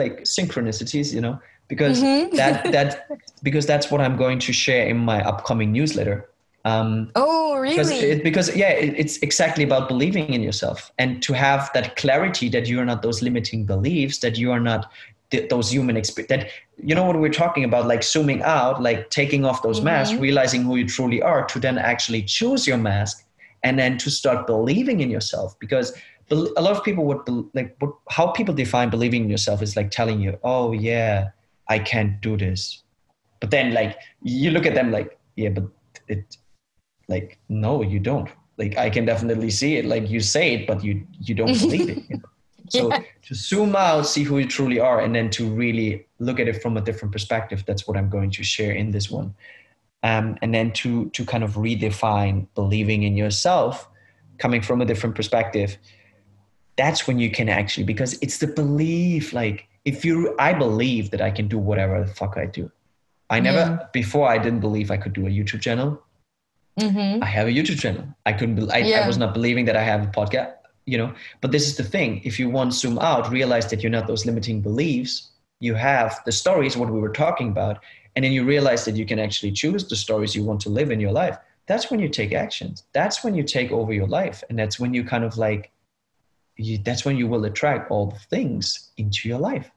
like synchronicities you know because Mhm. that *laughs* that because that's what i'm going to share in my upcoming newsletter um oh really? because it, because yeah it, it's exactly about believing in yourself and to have that clarity that you are not those limiting beliefs that you are not th- those human experience that you know what we're talking about like zooming out like taking off those mm-hmm. masks realizing who you truly are to then actually choose your mask and then to start believing in yourself because a lot of people would be, like how people define believing in yourself is like telling you oh yeah i can't do this but then like you look at them like yeah but it like no you don't like i can definitely see it like you say it but you you don't believe it you know? So yeah. to zoom out see who you truly are and then to really look at it from a different perspective that's what i'm going to share in this one um, and then to to kind of redefine believing in yourself coming from a different perspective that's when you can actually because it's the belief like if you i believe that i can do whatever the fuck i do i never yeah. before i didn't believe i could do a youtube channel mm-hmm. i have a youtube channel i couldn't I, yeah. I was not believing that i have a podcast you know? But this is the thing if you want to zoom out realize that you're not those limiting beliefs you have the stories what we were talking about and then you realize that you can actually choose the stories you want to live in your life. That's when you take actions. That's when you take over your life and that's when you kind of like you, that's when you will attract all the things into your life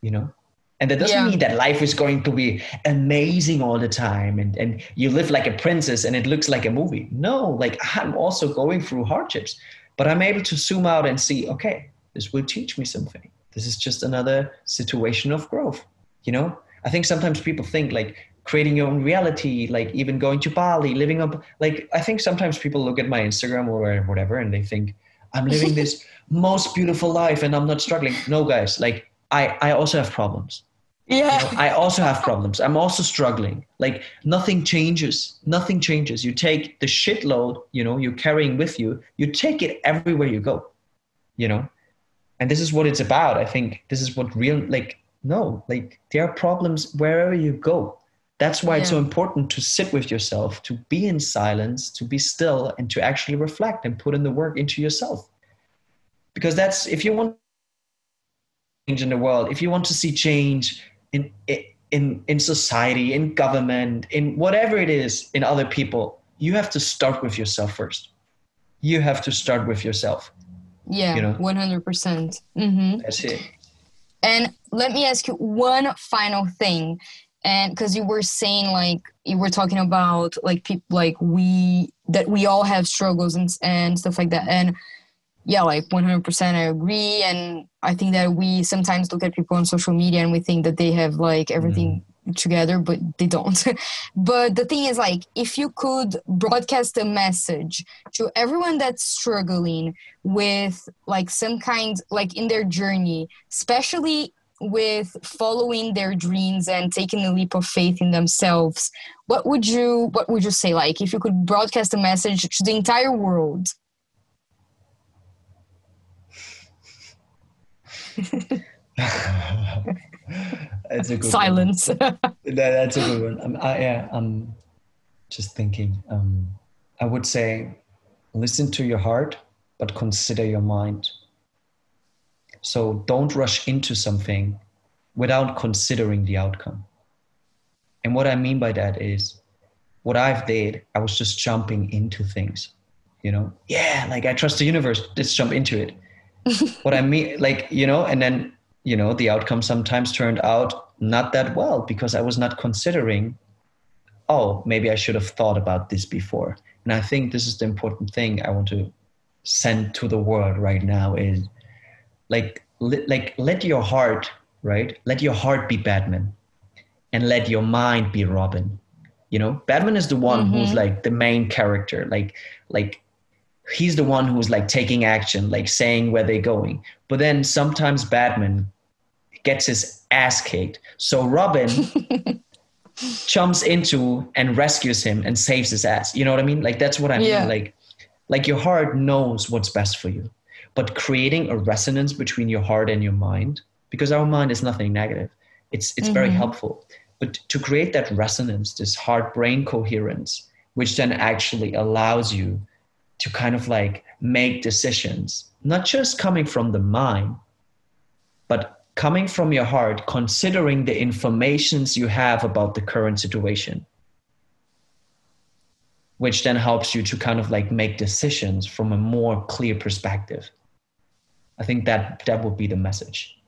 you know? And that doesn't yeah. mean that life is going to be amazing all the time and, and you live like a princess and it looks like a movie. No like i'm also going through hardships but i'm able to zoom out and see okay this will teach me something this is just another situation of growth you know i think sometimes people think like creating your own reality like even going to bali living up like i think sometimes people look at my instagram or whatever and they think I'm living *laughs* this most beautiful life and I'm not struggling. No, guys, like I, I also have problems. Yeah. You know, I also have problems. I'm also struggling. Like nothing changes. Nothing changes. You take the shitload, you know, you're carrying with you, you take it everywhere you go, you know? And this is what it's about. I think this is what real, like, no, like there are problems wherever you go. That's why yeah. it's so important to sit with yourself, to be in silence, to be still, and to actually reflect and put in the work into yourself. Because that's if you want change in the world, if you want to see change in in in society, in government, in whatever it is, in other people, you have to start with yourself first. You have to start with yourself. Yeah, you know? one hundred percent. Mm-hmm. That's it. And let me ask you one final thing and because you were saying like you were talking about like people like we that we all have struggles and, and stuff like that and yeah like 100% i agree and i think that we sometimes look at people on social media and we think that they have like everything mm. together but they don't *laughs* but the thing is like if you could broadcast a message to everyone that's struggling with like some kind like in their journey especially with following their dreams and taking a leap of faith in themselves what would you what would you say like if you could broadcast a message to the entire world that's a good silence that, that's a good one um, I, yeah i'm just thinking um, i would say listen to your heart but consider your mind so don't rush into something without considering the outcome. And what I mean by that is what I've did, I was just jumping into things. You know, yeah, like I trust the universe, just jump into it. What I mean, like, you know, and then, you know, the outcome sometimes turned out not that well because I was not considering, oh, maybe I should have thought about this before. And I think this is the important thing I want to send to the world right now is like like let your heart right let your heart be batman and let your mind be robin you know batman is the one mm-hmm. who's like the main character like like he's the one who's like taking action like saying where they're going. But then sometimes batman gets his ass kicked. So robin *laughs* jumps into and rescues him and saves his ass. You know what i mean? Like that's what i mean. Yeah. like like your heart knows what's best for you. But creating a resonance between your heart and your mind because our mind is nothing negative it's it's mm-hmm. very helpful. But to create that resonance this heart brain coherence which then actually allows you to kind of like make decisions not just coming from the mind but coming from your heart considering the informations you have about the current situation which then helps you to kind of like make decisions from a more clear perspective I think that that would be the message.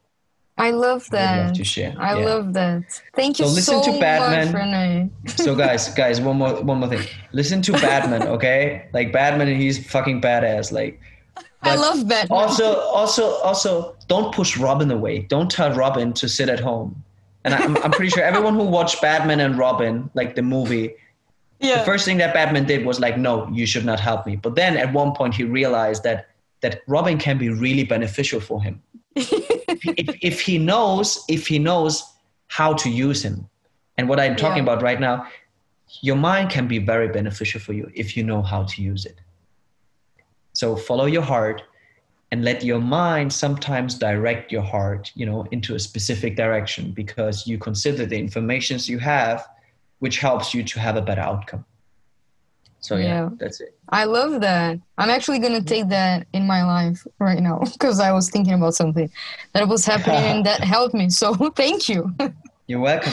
I love that. love to share. I Yeah. love that. Thank you So listen so to Batman. much, René. So guys, *laughs* guys, one more one more thing. Listen to Batman, okay? Like Batman, he's fucking badass. Like I love Batman. also also also don't push Robin away. Don't tell Robin to sit at home. And I'm I'm pretty sure everyone who watched Batman and Robin, like the movie, yeah. the first thing that Batman did was like, no, you should not help me. But then at one point he realized that that Robin can be really beneficial for him. If, if he knows, if he knows how to use him. And what I'm talking Yeah. about right now, your mind can be very beneficial for you if you know how to use it. So follow your heart and let your mind sometimes direct your heart, you know, into a specific direction because you consider the informations you have, which helps you to have a better outcome. So yeah, Yeah. that's it. I love that. I'm actually gonna take that in my life right now *laughs* because I was thinking about something that was happening and that *laughs* helped me. So *laughs* thank you. You're welcome.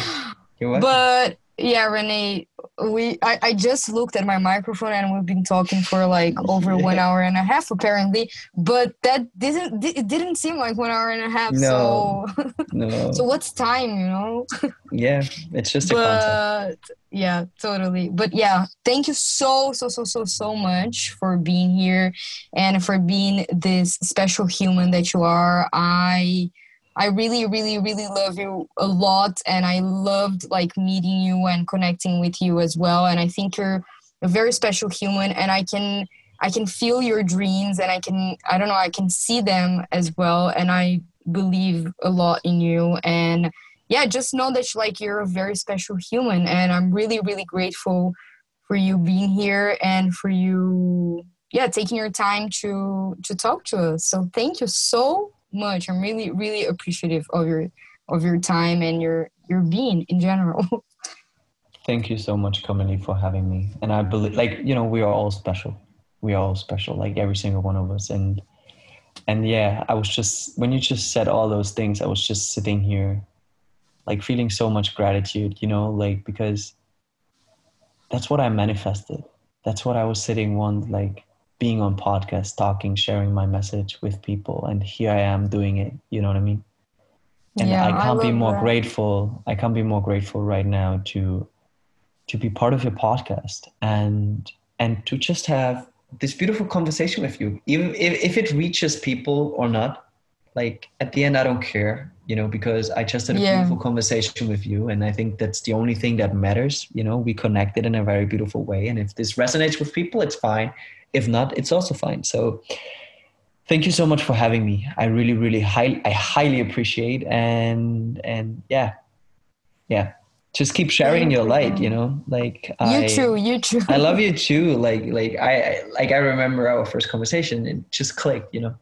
You're welcome. But yeah, René, we I, I just looked at my microphone and we've been talking for like over one hour and a half apparently. But that didn't it didn't seem like one hour and a half. No. So no. so what's time, you know? yeah, it's just a concept. Yeah totally. But yeah thank you so so so so so much for being here and for being this special human that you are. I i really really really love you a lot and i loved like meeting you and connecting with you as well. And i think you're a very special human and i can i can feel your dreams and i can i don't know i can see them as well. And i believe a lot in you and yeah just know that like you're a very special human and i'm really really grateful for you being here and for you yeah taking your time to to talk to us so thank you so much i'm really really appreciative of your of your time and your your being in general *laughs* Thank you so much, Kamali, for having me. And I believe, like, you know, we are all special. We are all special, like every single one of us. And and yeah, I was just when you just said all those things, I was just sitting here, like feeling so much gratitude, you know, like because that's what I manifested. That's what I was sitting one like being on podcast, talking, sharing my message with people, and here I am doing it. You know what I mean? and Yeah, I I can't be more that. grateful. I can't be more grateful right now to to be part of your podcast and and to just have this beautiful conversation with you. Even if, if it reaches people or not, like at the end I don't care, you know, because I just had a Yeah. beautiful conversation with you and I think that's the only thing that matters. You know, we connected in a very beautiful way. And if this resonates with people, it's fine. If not, it's also fine. So thank you so much for having me i really really high, i highly appreciate and and yeah yeah just keep sharing your light you. you know like you I, too you too i love you too like like I, like i remember our first conversation and it just clicked you know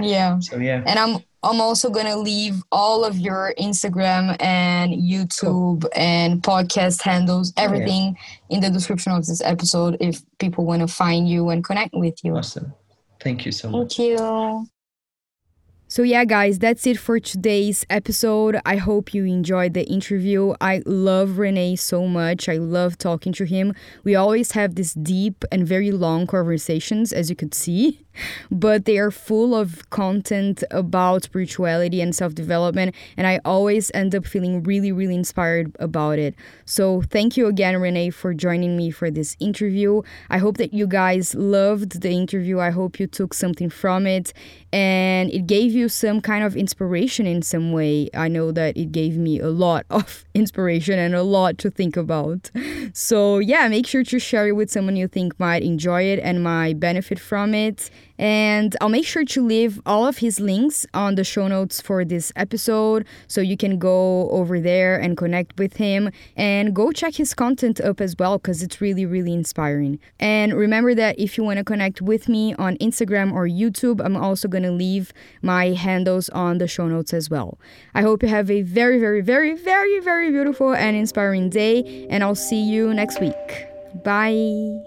yeah so yeah and i'm i'm also gonna leave all of your instagram and youtube and podcast handles Oh, yeah. everything in the description of this episode if people want to find you and connect with you awesome thank you so much thank you So, yeah, guys, that's it for today's episode. I hope you enjoyed the interview. I love René so much. I love talking to him. We always have these deep and very long conversations, as you could see, but they are full of content about spirituality and self development. And I always end up feeling really, really inspired about it. So, thank you again, René, for joining me for this interview. I hope that you guys loved the interview. I hope you took something from it and it gave you some kind of inspiration in some way. I know that it gave me a lot *laughs* of inspiration and a lot to think about. So, yeah, make sure to share it with someone you think might enjoy it and might benefit from it. And I'll make sure to leave all of his links on the show notes for this episode so you can go over there and connect with him and go check his content up as well because it's really, really inspiring. And remember that if you want to connect with me on Instagram or YouTube, I'm also going to leave my handles on the show notes as well. I hope you have a very, very, very, very, very beautiful and inspiring day, and I'll see you next week. Bye.